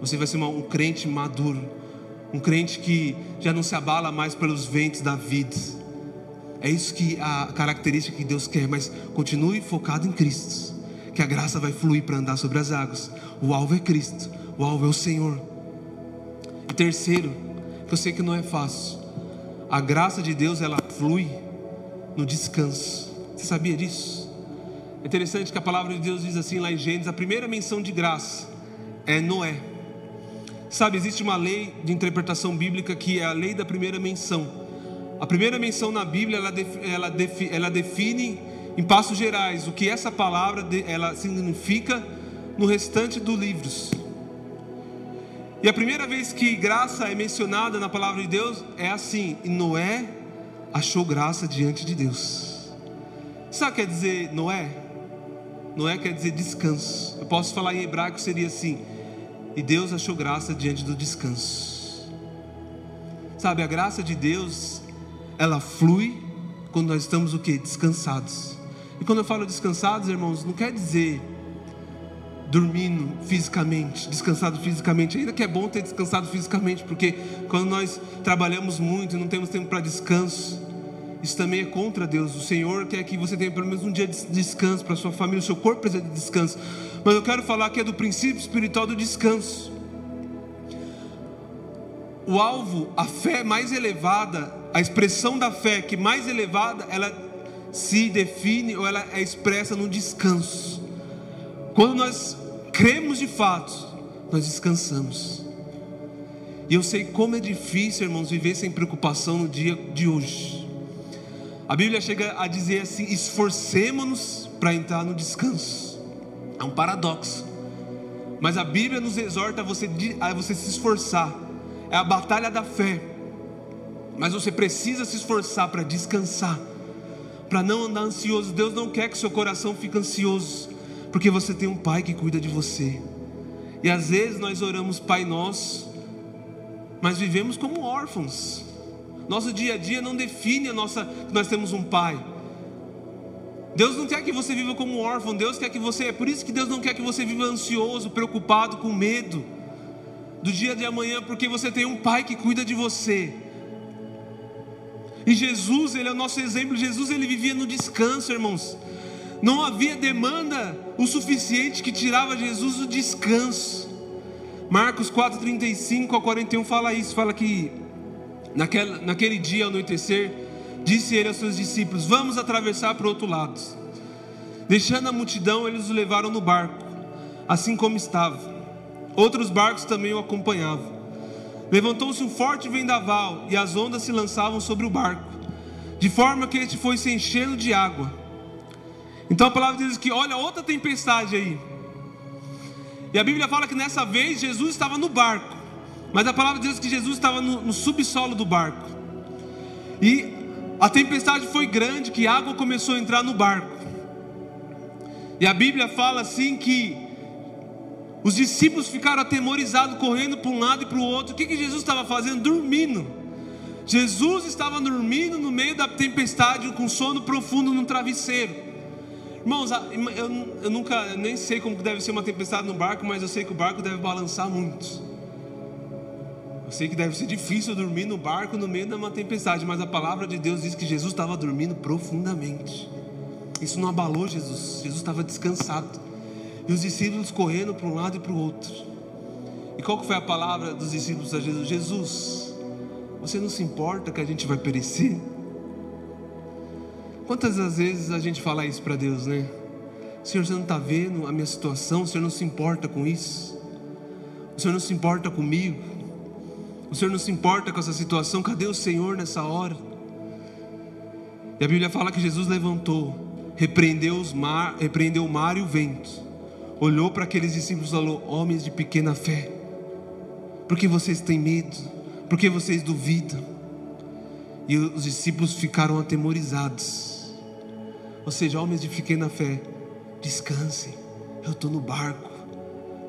Você vai ser uma, um crente maduro. Um crente que já não se abala mais pelos ventos da vida. É isso que a característica que Deus quer, mas continue focado em Cristo. Que a graça vai fluir para andar sobre as águas. O alvo é Cristo, o alvo é o Senhor. E terceiro, que eu sei que não é fácil. A graça de Deus ela flui no descanso. Você sabia disso? É interessante que a palavra de Deus diz assim lá em Gênesis, a primeira menção de graça é Noé. Sabe, existe uma lei de interpretação bíblica que é a lei da primeira menção. A primeira menção na Bíblia, ela, ela, ela define em passos gerais o que essa palavra ela significa no restante dos livros. E a primeira vez que graça é mencionada na palavra de Deus é assim: Noé achou graça diante de Deus. Sabe o que quer dizer Noé? Noé quer dizer descanso. Eu posso falar em hebraico seria assim: e Deus achou graça diante do descanso. Sabe, a graça de Deus, ela flui quando nós estamos o que? Descansados. E quando eu falo descansados, irmãos, não quer dizer dormindo fisicamente, descansado fisicamente. Ainda que é bom ter descansado fisicamente, porque quando nós trabalhamos muito e não temos tempo para descanso, isso também é contra Deus. O Senhor quer que você tenha pelo menos um dia de descanso para sua família, o seu corpo precisa de descanso. Mas eu quero falar que é do princípio espiritual do descanso. O alvo, a fé mais elevada, a expressão da fé que mais elevada, ela se define ou ela é expressa no descanso. Quando nós cremos de fato, nós descansamos. E eu sei como é difícil, irmãos, viver sem preocupação no dia de hoje. A Bíblia chega a dizer assim: esforcemos-nos para entrar no descanso. É um paradoxo. Mas a Bíblia nos exorta a você, a você se esforçar. É a batalha da fé. Mas você precisa se esforçar para descansar, para não andar ansioso. Deus não quer que seu coração fique ansioso, porque você tem um Pai que cuida de você. E às vezes nós oramos Pai Nosso, mas vivemos como órfãos. Nosso dia a dia não define a nossa que nós temos um pai. Deus não quer que você viva como órfão, Deus quer que você, é por isso que Deus não quer que você viva ansioso, preocupado, com medo do dia de amanhã, porque você tem um pai que cuida de você. E Jesus, ele é o nosso exemplo. Jesus ele vivia no descanso, irmãos. Não havia demanda o suficiente que tirava Jesus do descanso. Marcos 4:35 a 41 fala isso, fala que Naquele, naquele dia, ao anoitecer, disse ele aos seus discípulos: Vamos atravessar para o outro lado. Deixando a multidão, eles o levaram no barco, assim como estava. Outros barcos também o acompanhavam. Levantou-se um forte vendaval e as ondas se lançavam sobre o barco, de forma que este foi se enchendo de água. Então a palavra diz que, olha, outra tempestade aí. E a Bíblia fala que nessa vez Jesus estava no barco. Mas a palavra diz que Jesus estava no, no subsolo do barco. E a tempestade foi grande, que a água começou a entrar no barco. E a Bíblia fala assim que os discípulos ficaram atemorizados, correndo para um lado e para o outro. O que, que Jesus estava fazendo? Dormindo. Jesus estava dormindo no meio da tempestade, com sono profundo no travesseiro. Irmãos, eu, eu nunca nem sei como deve ser uma tempestade no barco, mas eu sei que o barco deve balançar muito. Eu sei que deve ser difícil dormir no barco no meio de uma tempestade, mas a palavra de Deus diz que Jesus estava dormindo profundamente. Isso não abalou Jesus, Jesus estava descansado. E os discípulos correndo para um lado e para o outro. E qual que foi a palavra dos discípulos a Jesus? Jesus, você não se importa que a gente vai perecer? Quantas vezes a gente fala isso para Deus, né? Senhor, você não está vendo a minha situação? O Senhor não se importa com isso? O Senhor não se importa comigo? O Senhor não se importa com essa situação. Cadê o Senhor nessa hora? E a Bíblia fala que Jesus levantou, repreendeu, os mar, repreendeu o mar e o vento, olhou para aqueles discípulos e falou: Homens de pequena fé, por que vocês têm medo? Por que vocês duvidam? E os discípulos ficaram atemorizados. Ou seja, homens de pequena fé, descansem, eu estou no barco,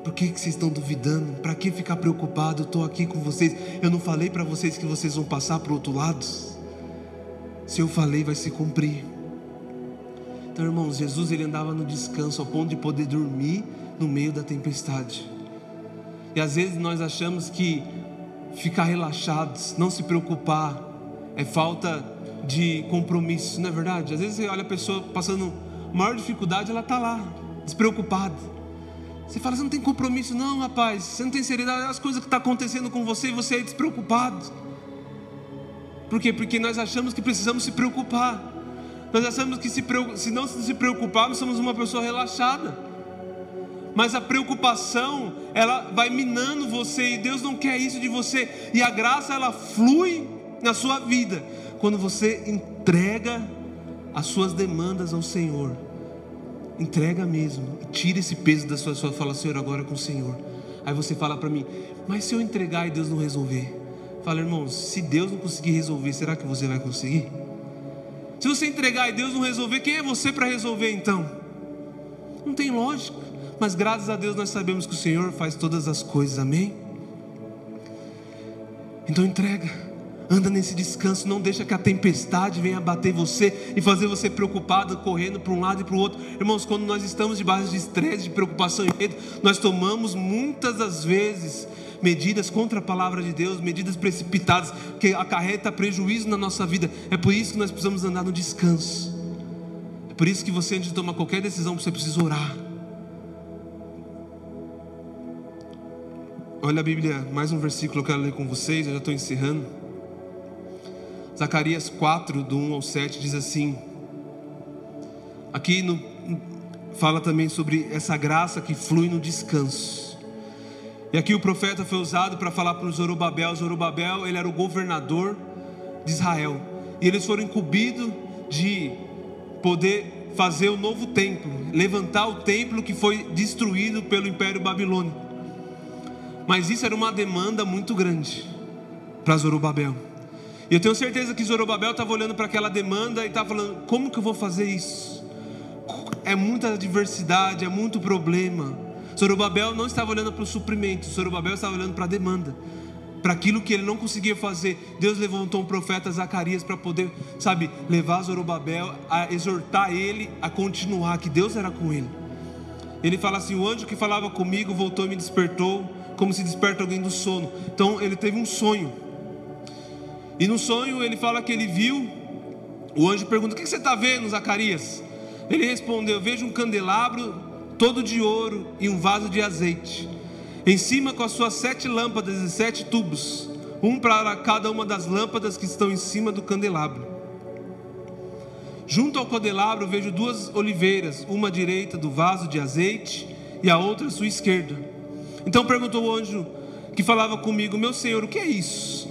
Por que, que vocês estão duvidando? Para que ficar preocupado? Eu estou aqui com vocês. Eu não falei para vocês que vocês vão passar para o outro lado? Se eu falei, vai se cumprir. Então, irmãos, Jesus ele andava no descanso ao ponto de poder dormir no meio da tempestade. E às vezes nós achamos que ficar relaxados, não se preocupar, é falta de compromisso, não é verdade? Às vezes você olha a pessoa passando maior dificuldade, ela está lá, despreocupada. Você fala, você não tem compromisso, não, rapaz. Você não tem seriedade. As coisas que estão tá acontecendo com você e você é despreocupado. Por quê? Porque nós achamos que precisamos se preocupar. Nós achamos que se, se não se preocuparmos, somos uma pessoa relaxada. Mas a preocupação, ela vai minando você e Deus não quer isso de você. E a graça, ela flui na sua vida quando você entrega as suas demandas ao Senhor entrega mesmo, tira esse peso da sua sua fala, Senhor, agora com o Senhor. Aí você fala para mim, mas se eu entregar e Deus não resolver? Fala, irmãos, se Deus não conseguir resolver, será que você vai conseguir? Se você entregar e Deus não resolver, quem é você para resolver então? Não tem lógica, mas graças a Deus nós sabemos que o Senhor faz todas as coisas, amém? Então entrega. Anda nesse descanso, não deixa que a tempestade venha bater você e fazer você preocupado, correndo para um lado e para o outro. Irmãos, quando nós estamos debaixo de estresse, de preocupação e medo, nós tomamos muitas das vezes medidas contra a palavra de Deus, medidas precipitadas, que acarreta prejuízo na nossa vida. É por isso que nós precisamos andar no descanso. É por isso que você, antes de tomar qualquer decisão, você precisa orar. Olha a Bíblia, mais um versículo que eu quero ler com vocês, eu já estou encerrando. Zacarias 4, do 1 ao 7, diz assim: aqui no, fala também sobre essa graça que flui no descanso. E aqui o profeta foi usado para falar para o Zorobabel. Zorobabel, ele era o governador de Israel. E eles foram incumbidos de poder fazer o novo templo, levantar o templo que foi destruído pelo Império Babilônico. Mas isso era uma demanda muito grande para Zorobabel. E eu tenho certeza que Zorobabel estava olhando para aquela demanda e estava falando: como que eu vou fazer isso? É muita adversidade, é muito problema. Zorobabel não estava olhando para o suprimento, Zorobabel estava olhando para a demanda, para aquilo que ele não conseguia fazer. Deus levantou um profeta Zacarias para poder, sabe, levar Zorobabel a exortar ele a continuar, que Deus era com ele. Ele fala assim: o anjo que falava comigo voltou e me despertou, como se desperta alguém do sono. Então ele teve um sonho. E no sonho ele fala que ele viu. O anjo pergunta: O que você está vendo, Zacarias? Ele respondeu: Vejo um candelabro todo de ouro e um vaso de azeite. Em cima com as suas sete lâmpadas e sete tubos, um para cada uma das lâmpadas que estão em cima do candelabro. Junto ao candelabro vejo duas oliveiras, uma à direita do vaso de azeite e a outra à sua esquerda. Então perguntou o anjo que falava comigo: Meu senhor, o que é isso?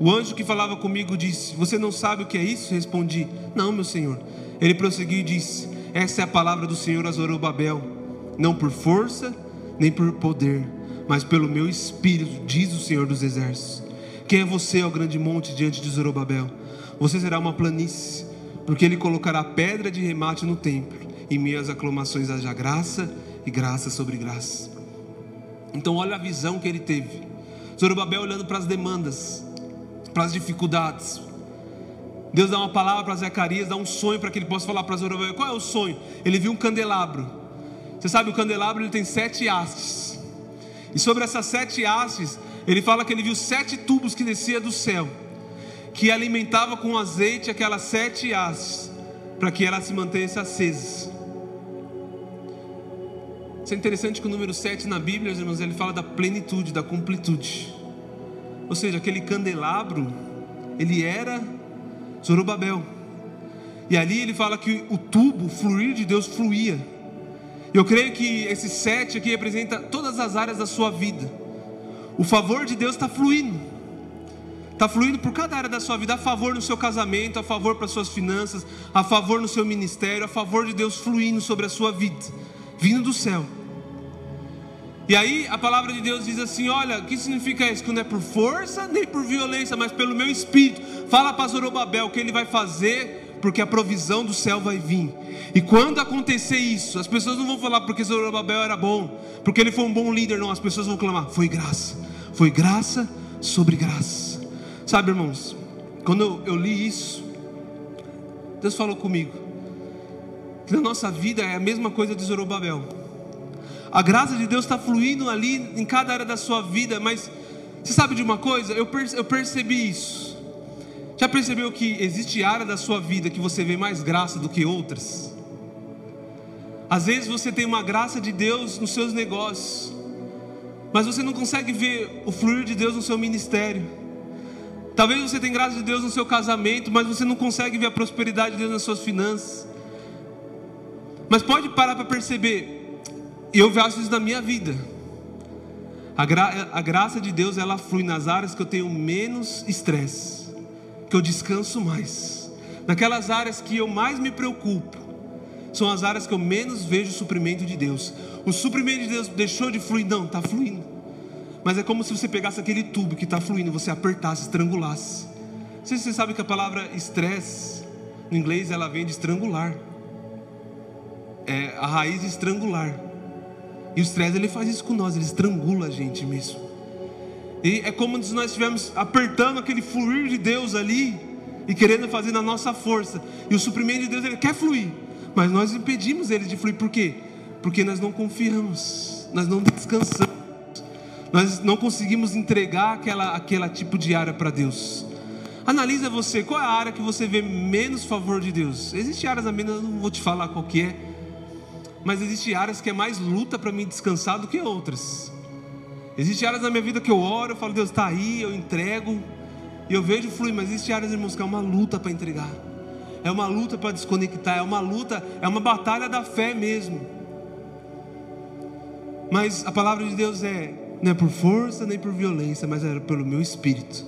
O anjo que falava comigo disse: Você não sabe o que é isso? Respondi: Não, meu senhor. Ele prosseguiu e disse: Essa é a palavra do Senhor a Zorobabel, não por força nem por poder, mas pelo meu espírito, diz o Senhor dos exércitos. Quem é você, ó grande monte, diante de Zorobabel? Você será uma planície, porque ele colocará pedra de remate no templo. Em minhas aclamações haja graça e graça sobre graça. Então, olha a visão que ele teve. Zorobabel olhando para as demandas, para as dificuldades. Deus dá uma palavra para Zacarias, dá um sonho para que ele possa falar para Zorobabel. Qual é o sonho? Ele viu um candelabro. Você sabe, o candelabro ele tem sete hastes. E sobre essas sete hastes, ele fala que ele viu sete tubos que descia do céu, que alimentava com azeite aquelas sete hastes, para que ela se mantenha acesa. Isso é interessante que o número 7 na Bíblia, irmãos, ele fala da plenitude, da completude. Ou seja, aquele candelabro, ele era Zorobabel. E ali ele fala que o tubo, o fluir de Deus fluía. Eu creio que esse sete aqui representa todas as áreas da sua vida. O favor de Deus está fluindo. Está fluindo por cada área da sua vida, a favor no seu casamento, a favor para suas finanças, a favor no seu ministério, a favor de Deus fluindo sobre a sua vida, vindo do céu. E aí a palavra de Deus diz assim: Olha, o que significa isso? Que não é por força nem por violência, mas pelo meu espírito. Fala para Zorobabel que ele vai fazer porque a provisão do céu vai vir. E quando acontecer isso, as pessoas não vão falar porque Zorobabel era bom, porque ele foi um bom líder, não. As pessoas vão clamar: foi graça, foi graça sobre graça. Sabe, irmãos, quando eu, eu li isso, Deus falou comigo que na nossa vida é a mesma coisa de Zorobabel. A graça de Deus está fluindo ali em cada área da sua vida, mas você sabe de uma coisa? Eu, perce, eu percebi isso. Já percebeu que existe área da sua vida que você vê mais graça do que outras? Às vezes você tem uma graça de Deus nos seus negócios, mas você não consegue ver o fluir de Deus no seu ministério. Talvez você tenha graça de Deus no seu casamento, mas você não consegue ver a prosperidade de Deus nas suas finanças. Mas pode parar para perceber, e eu vejo isso na minha vida. A, gra a graça de Deus ela flui nas áreas que eu tenho menos estresse, que eu descanso mais. Naquelas áreas que eu mais me preocupo, são as áreas que eu menos vejo o suprimento de Deus. O suprimento de Deus deixou de fluir? Não, está fluindo. Mas é como se você pegasse aquele tubo que está fluindo, você apertasse, estrangulasse. Não sei se você sabe que a palavra estresse, no inglês, ela vem de estrangular. É a raiz de estrangular. E o estresse ele faz isso com nós, ele estrangula a gente mesmo. E é como se nós estivéssemos apertando aquele fluir de Deus ali e querendo fazer na nossa força. E o suprimento de Deus ele quer fluir, mas nós impedimos ele de fluir. Por quê? Porque nós não confiamos, nós não descansamos, nós não conseguimos entregar aquela, aquela tipo de área para Deus. Analisa você, qual é a área que você vê menos favor de Deus? Existem áreas a menos, eu não vou te falar qual que é mas existem áreas que é mais luta para mim descansar do que outras. Existem áreas na minha vida que eu oro, eu falo, Deus está aí, eu entrego, e eu vejo fluir, mas existem áreas, irmãos, que é uma luta para entregar, é uma luta para desconectar, é uma luta, é uma batalha da fé mesmo. Mas a palavra de Deus é, não é por força nem por violência, mas é pelo meu espírito.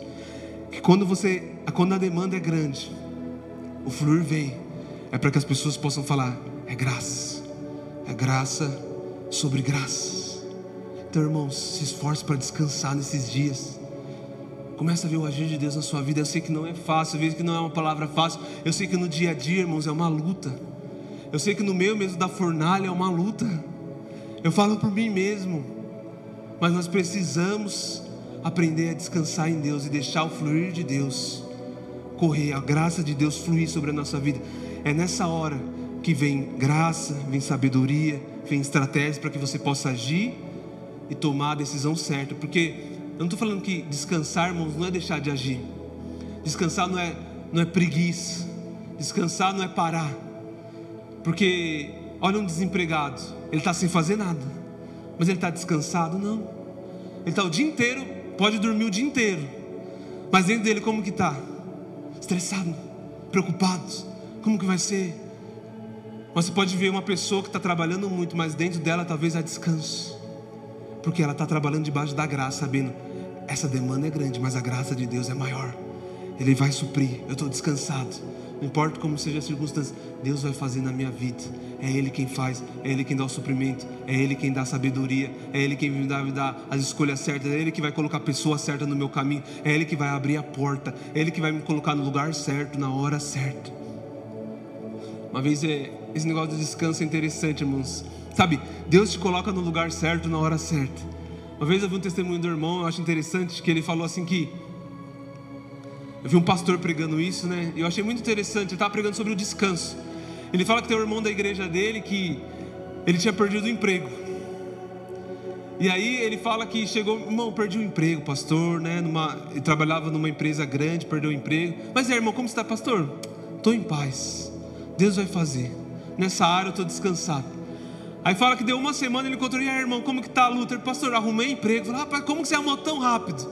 Que quando você, quando a demanda é grande, o fluir vem, é para que as pessoas possam falar, é graça é graça sobre graça. Então, irmãos, se esforce para descansar nesses dias. Começa a ver o agir de Deus na sua vida. Eu sei que não é fácil, eu vejo que não é uma palavra fácil. Eu sei que no dia a dia, irmãos, é uma luta. Eu sei que no meio mesmo da fornalha é uma luta. Eu falo por mim mesmo. Mas nós precisamos aprender a descansar em Deus e deixar o fluir de Deus correr, a graça de Deus fluir sobre a nossa vida. É nessa hora que vem graça, vem sabedoria, vem estratégia para que você possa agir e tomar a decisão certa. Porque eu não estou falando que descansar, irmãos, não é deixar de agir. Descansar não é, não é preguiça. Descansar não é parar. Porque olha um desempregado, ele está sem fazer nada, mas ele está descansado? Não. Ele está o dia inteiro, pode dormir o dia inteiro, mas dentro dele como que está? Estressado, preocupado. Como que vai ser? Você pode ver uma pessoa que está trabalhando muito, mas dentro dela talvez há descanso, porque ela está trabalhando debaixo da graça, sabendo essa demanda é grande, mas a graça de Deus é maior. Ele vai suprir. Eu estou descansado. Não importa como seja a circunstância, Deus vai fazer na minha vida. É Ele quem faz, é Ele quem dá o suprimento, é Ele quem dá a sabedoria, é Ele quem me dá, me dá as escolhas certas, é Ele que vai colocar a pessoa certa no meu caminho, é Ele que vai abrir a porta, é Ele que vai me colocar no lugar certo, na hora certa. Uma vez é, esse negócio do descanso é interessante, irmãos. Sabe, Deus te coloca no lugar certo, na hora certa. Uma vez eu vi um testemunho do irmão, eu acho interessante, que ele falou assim que. Eu vi um pastor pregando isso, né? E eu achei muito interessante. Ele estava pregando sobre o descanso. Ele fala que tem um irmão da igreja dele que ele tinha perdido o emprego. E aí ele fala que chegou, irmão, perdi o emprego, pastor, né? Numa, ele trabalhava numa empresa grande, perdeu o emprego. Mas é, irmão, como está, pastor? Estou em paz. Deus vai fazer nessa área eu estou descansado. Aí fala que deu uma semana, ele encontrou, e aí, irmão, como que tá a luta? Ele, pastor, arrumei emprego. Falei, rapaz, como que você arrumou tão rápido?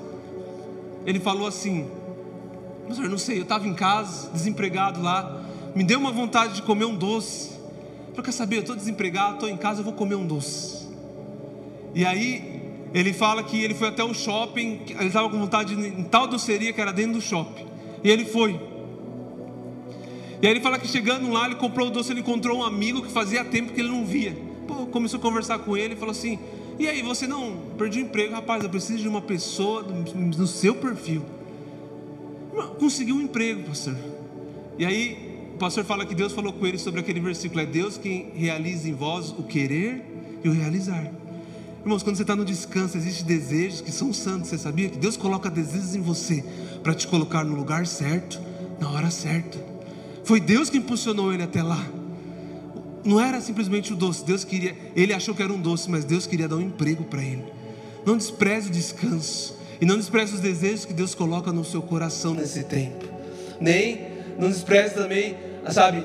Ele falou assim, pastor, não sei, eu estava em casa, desempregado lá, me deu uma vontade de comer um doce. Falei, quer saber, eu estou desempregado, estou em casa, eu vou comer um doce. E aí, ele fala que ele foi até um shopping, ele estava com vontade de, em tal doceria que era dentro do shopping. E ele foi. E aí ele fala que chegando lá, ele comprou o doce, ele encontrou um amigo que fazia tempo que ele não via. Pô, começou a conversar com ele e falou assim: E aí, você não perdeu o emprego? Rapaz, eu preciso de uma pessoa no seu perfil. Conseguiu um emprego, pastor. E aí o pastor fala que Deus falou com ele sobre aquele versículo: é Deus quem realiza em vós o querer e o realizar. Irmãos, quando você está no descanso, existem desejos que são santos. Você sabia que Deus coloca desejos em você para te colocar no lugar certo, na hora certa. Foi Deus que impulsionou ele até lá. Não era simplesmente o doce. Deus queria, ele achou que era um doce, mas Deus queria dar um emprego para ele. Não despreze o descanso e não despreze os desejos que Deus coloca no seu coração nesse tempo. Nem não despreze também, sabe,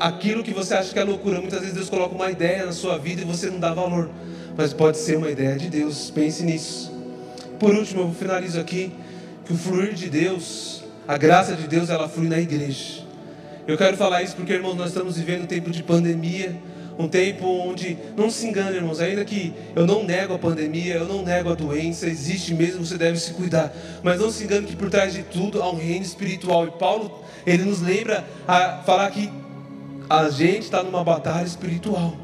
aquilo que você acha que é loucura. Muitas vezes Deus coloca uma ideia na sua vida e você não dá valor, mas pode ser uma ideia de Deus. Pense nisso. Por último, eu finalizo aqui que o fluir de Deus, a graça de Deus, ela flui na igreja. Eu quero falar isso porque, irmãos, nós estamos vivendo um tempo de pandemia, um tempo onde, não se engane, irmãos, ainda que eu não nego a pandemia, eu não nego a doença, existe mesmo, você deve se cuidar, mas não se engane que por trás de tudo há um reino espiritual. E Paulo, ele nos lembra a falar que a gente está numa batalha espiritual.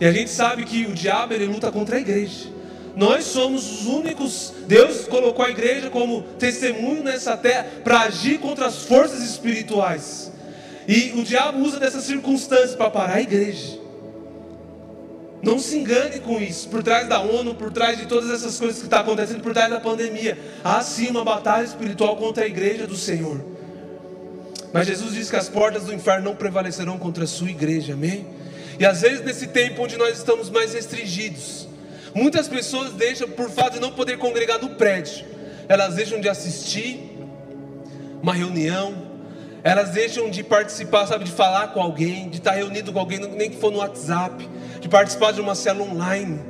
E a gente sabe que o diabo ele luta contra a igreja. Nós somos os únicos. Deus colocou a igreja como testemunho nessa terra para agir contra as forças espirituais. E o diabo usa dessas circunstâncias para parar a igreja. Não se engane com isso. Por trás da ONU, por trás de todas essas coisas que estão tá acontecendo, por trás da pandemia, há sim uma batalha espiritual contra a igreja do Senhor. Mas Jesus diz que as portas do inferno não prevalecerão contra a sua igreja, amém? E às vezes nesse tempo onde nós estamos mais restringidos, muitas pessoas deixam, por fato de não poder congregar no prédio, elas deixam de assistir uma reunião, elas deixam de participar, sabe, de falar com alguém, de estar reunido com alguém, nem que for no WhatsApp, de participar de uma célula online.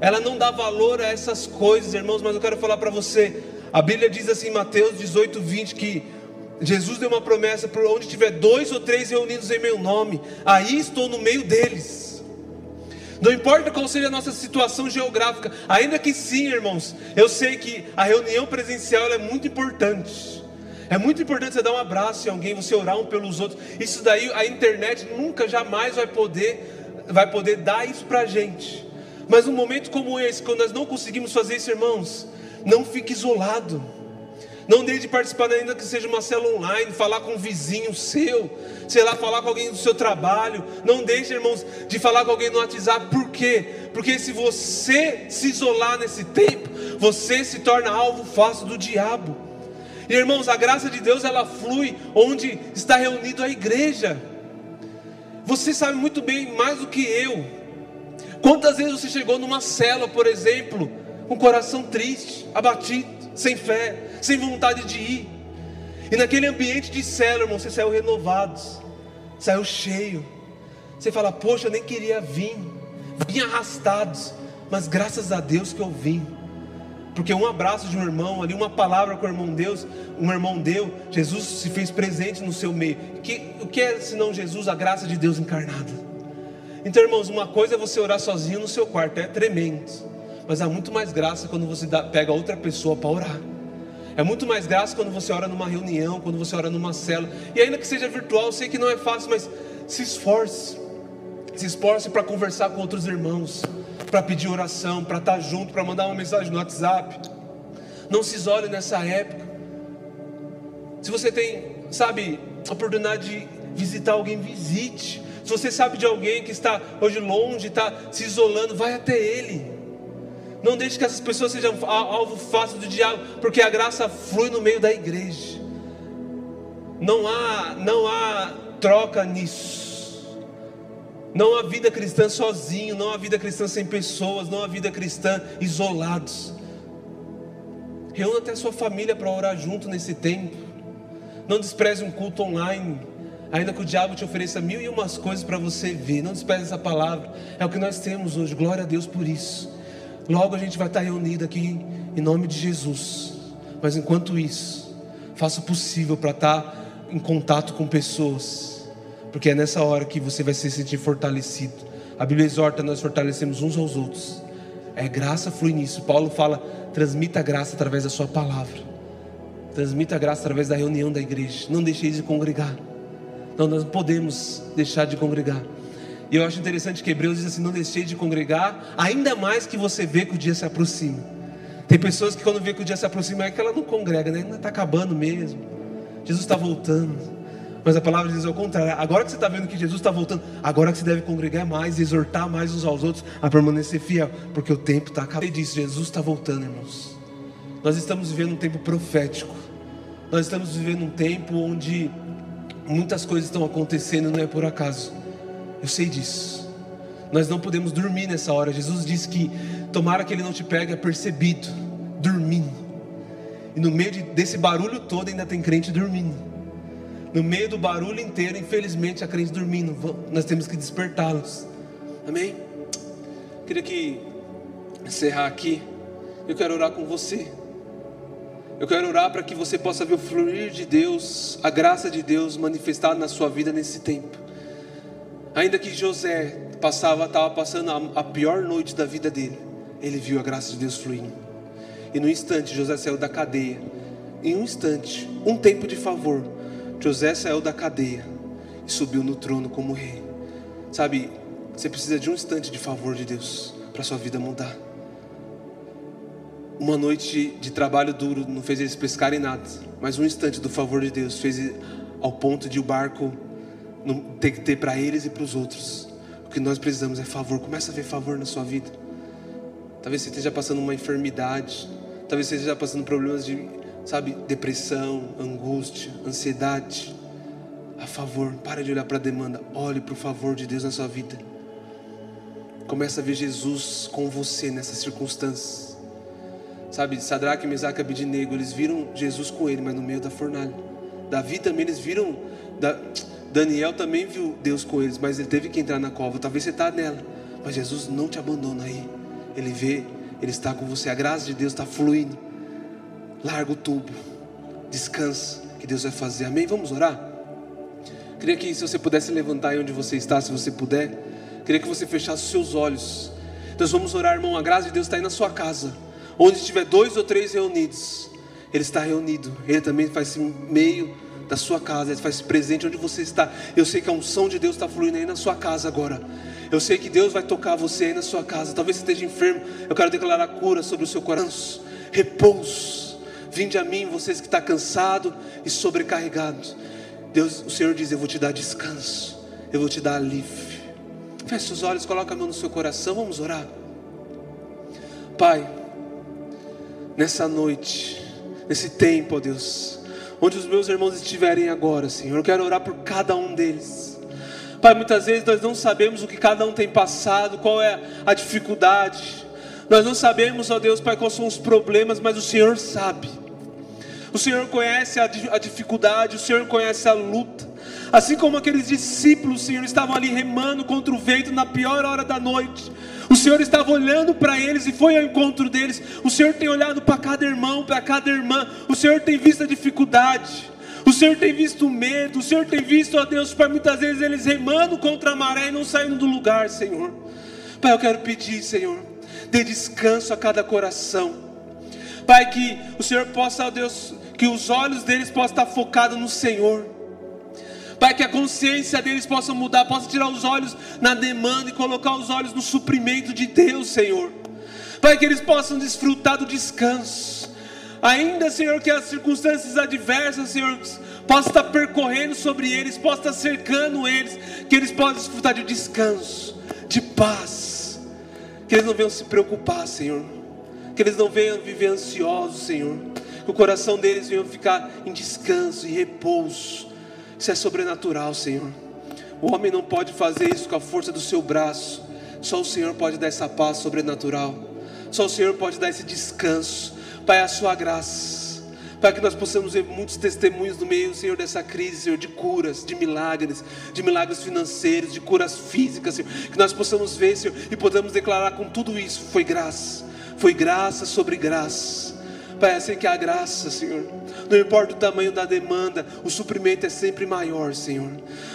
Ela não dá valor a essas coisas, irmãos, mas eu quero falar para você. A Bíblia diz assim, em Mateus 18, 20, que Jesus deu uma promessa: por onde tiver dois ou três reunidos em meu nome, aí estou no meio deles. Não importa qual seja a nossa situação geográfica, ainda que sim, irmãos, eu sei que a reunião presencial é muito importante. É muito importante você dar um abraço em alguém, você orar um pelos outros. Isso daí a internet nunca jamais vai poder vai poder dar isso pra gente. Mas um momento como esse, quando nós não conseguimos fazer isso, irmãos, não fique isolado. Não deixe de participar ainda que seja uma célula online, falar com um vizinho seu, sei lá, falar com alguém do seu trabalho. Não deixe, irmãos, de falar com alguém no WhatsApp. Por quê? Porque se você se isolar nesse tempo, você se torna alvo fácil do diabo. E irmãos, a graça de Deus ela flui onde está reunido a igreja. Você sabe muito bem, mais do que eu. Quantas vezes você chegou numa cela, por exemplo, com o coração triste, abatido, sem fé, sem vontade de ir. E naquele ambiente de cela, irmão, você saiu renovado, saiu cheio. Você fala, poxa, eu nem queria vir, vim arrastados, mas graças a Deus que eu vim. Porque um abraço de um irmão ali, uma palavra que o irmão Deus, um irmão deu, Jesus se fez presente no seu meio. Que, o que é senão Jesus, a graça de Deus encarnada? Então, irmãos, uma coisa é você orar sozinho no seu quarto, é tremendo. Mas há muito mais graça quando você dá, pega outra pessoa para orar. É muito mais graça quando você ora numa reunião, quando você ora numa cela. E ainda que seja virtual, eu sei que não é fácil, mas se esforce. Se esforce para conversar com outros irmãos para pedir oração, para estar tá junto, para mandar uma mensagem no WhatsApp. Não se isole nessa época. Se você tem, sabe, a oportunidade de visitar alguém, visite. Se você sabe de alguém que está hoje longe, está se isolando, vai até ele. Não deixe que essas pessoas sejam alvo fácil do diabo, porque a graça flui no meio da igreja. Não há, não há troca nisso. Não há vida cristã sozinho, não há vida cristã sem pessoas, não há vida cristã isolados. Reúna até a sua família para orar junto nesse tempo. Não despreze um culto online, ainda que o diabo te ofereça mil e umas coisas para você ver. Não despreze essa palavra. É o que nós temos hoje. Glória a Deus por isso. Logo a gente vai estar reunido aqui em nome de Jesus. Mas enquanto isso, faça o possível para estar em contato com pessoas porque é nessa hora que você vai se sentir fortalecido. A Bíblia exorta nós fortalecemos uns aos outros. É graça flui nisso. Paulo fala: transmita a graça através da sua palavra. Transmita a graça através da reunião da igreja. Não deixeis de congregar. Não, nós não podemos deixar de congregar. E eu acho interessante que Hebreus diz assim: não deixei de congregar, ainda mais que você vê que o dia se aproxima. Tem pessoas que quando vê que o dia se aproxima é que ela não congrega, né? Ainda está acabando mesmo. Jesus está voltando. Mas a palavra diz ao contrário. Agora que você está vendo que Jesus está voltando, agora que você deve congregar mais, exortar mais uns aos outros a permanecer fiel, porque o tempo está acabando. Ele disse: Jesus está voltando, irmãos. Nós estamos vivendo um tempo profético. Nós estamos vivendo um tempo onde muitas coisas estão acontecendo, não é por acaso. Eu sei disso. Nós não podemos dormir nessa hora. Jesus disse que tomara que ele não te pegue apercebido, dormindo. E no meio de, desse barulho todo ainda tem crente dormindo. No meio do barulho inteiro, infelizmente, a crente dormindo. Nós temos que despertá-los. Amém? Queria que encerrar aqui. Eu quero orar com você. Eu quero orar para que você possa ver o fluir de Deus, a graça de Deus manifestada na sua vida nesse tempo. Ainda que José passava, estava passando a, a pior noite da vida dele, ele viu a graça de Deus fluindo. E no instante José saiu da cadeia. Em um instante, um tempo de favor, José saiu da cadeia e subiu no trono como rei. Sabe, você precisa de um instante de favor de Deus para sua vida mudar. Uma noite de trabalho duro não fez eles pescarem nada, mas um instante do favor de Deus fez ao ponto de o barco ter que ter para eles e para os outros. O que nós precisamos é favor. Começa a ver favor na sua vida. Talvez você esteja passando uma enfermidade, talvez você esteja passando problemas de sabe, depressão, angústia, ansiedade. A favor, para de olhar para a demanda, olhe para o favor de Deus na sua vida. Começa a ver Jesus com você nessas circunstâncias. Sabe, Sadraque, Mesaque e Abidinego, eles viram Jesus com ele, mas no meio da fornalha. Davi também, eles viram, da, Daniel também viu Deus com eles, mas ele teve que entrar na cova. Talvez você está nela, mas Jesus não te abandona aí. Ele vê, Ele está com você. A graça de Deus está fluindo. Larga o tubo, descansa, que Deus vai fazer. Amém? Vamos orar? Queria que se você pudesse levantar aí onde você está, se você puder. Queria que você fechasse os seus olhos. Nós vamos orar, irmão. A graça de Deus está aí na sua casa. Onde tiver dois ou três reunidos, Ele está reunido. Ele também faz meio da sua casa, Ele faz presente onde você está. Eu sei que a unção de Deus está fluindo aí na sua casa agora. Eu sei que Deus vai tocar você aí na sua casa. Talvez você esteja enfermo. Eu quero declarar cura sobre o seu coração, repouso Vinde a mim, vocês que estão tá cansados e sobrecarregados. Deus, o Senhor diz: Eu vou te dar descanso, eu vou te dar alívio. Feche os olhos, coloca a mão no seu coração, vamos orar. Pai, nessa noite, nesse tempo, ó Deus, onde os meus irmãos estiverem agora, Senhor, eu quero orar por cada um deles. Pai, muitas vezes nós não sabemos o que cada um tem passado, qual é a dificuldade, nós não sabemos, ó Deus, Pai, quais são os problemas, mas o Senhor sabe. O Senhor conhece a, a dificuldade, o Senhor conhece a luta. Assim como aqueles discípulos, Senhor, estavam ali remando contra o vento na pior hora da noite. O Senhor estava olhando para eles e foi ao encontro deles. O Senhor tem olhado para cada irmão, para cada irmã. O Senhor tem visto a dificuldade. O Senhor tem visto o medo. O Senhor tem visto, ó Deus, para muitas vezes eles remando contra a maré e não saindo do lugar, Senhor. Pai, eu quero pedir, Senhor, dê descanso a cada coração. Pai, que o Senhor possa, ó Deus, que os olhos deles possam estar focados no Senhor. Pai, que a consciência deles possa mudar, possa tirar os olhos na demanda e colocar os olhos no suprimento de Deus, Senhor. Pai, que eles possam desfrutar do descanso. Ainda, Senhor, que as circunstâncias adversas, Senhor, possam estar percorrendo sobre eles, possam estar cercando eles, que eles possam desfrutar de descanso, de paz que eles não venham se preocupar, Senhor. Que eles não venham viver ansiosos, Senhor. Que o coração deles venha ficar em descanso e repouso. Isso é sobrenatural, Senhor. O homem não pode fazer isso com a força do seu braço. Só o Senhor pode dar essa paz sobrenatural. Só o Senhor pode dar esse descanso. Pai, a sua graça para que nós possamos ver muitos testemunhos no meio, Senhor, dessa crise, Senhor, de curas, de milagres, de milagres financeiros, de curas físicas, Senhor, que nós possamos ver, Senhor, e podamos declarar com tudo isso, foi graça, foi graça sobre graça. Pai, assim que a graça, Senhor. Não importa o tamanho da demanda, o suprimento é sempre maior, Senhor.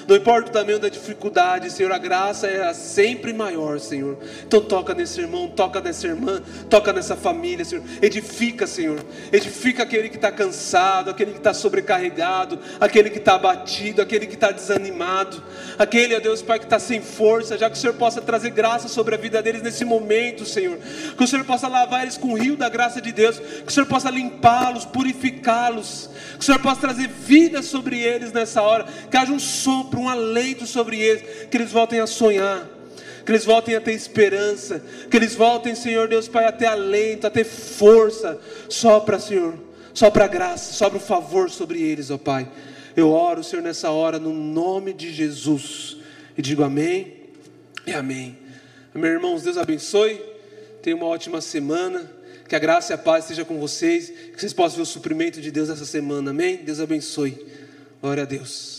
Não importa o tamanho da dificuldade, Senhor, a graça é sempre maior, Senhor. Então toca nesse irmão, toca nessa irmã, toca nessa família, Senhor. Edifica, Senhor. Edifica aquele que está cansado, aquele que está sobrecarregado, aquele que está abatido, aquele que está desanimado, aquele, ó Deus, Pai, que está sem força, já que o Senhor possa trazer graça sobre a vida deles nesse momento, Senhor. Que o Senhor possa lavar eles com o rio da graça de Deus, que o Senhor possa limpá-los, purificá-los, que o Senhor possa trazer vida sobre eles nessa hora, que haja um sopro, um alento sobre eles, que eles voltem a sonhar, que eles voltem a ter esperança, que eles voltem, Senhor Deus Pai, a ter alento, a ter força, só para, Senhor, só para a graça, só para o favor sobre eles, ó Pai. Eu oro, Senhor, nessa hora, no nome de Jesus, e digo amém e amém. Meus irmãos, Deus abençoe, tenha uma ótima semana. Que a graça e a paz esteja com vocês. Que vocês possam ver o suprimento de Deus essa semana. Amém? Deus abençoe. Glória a Deus.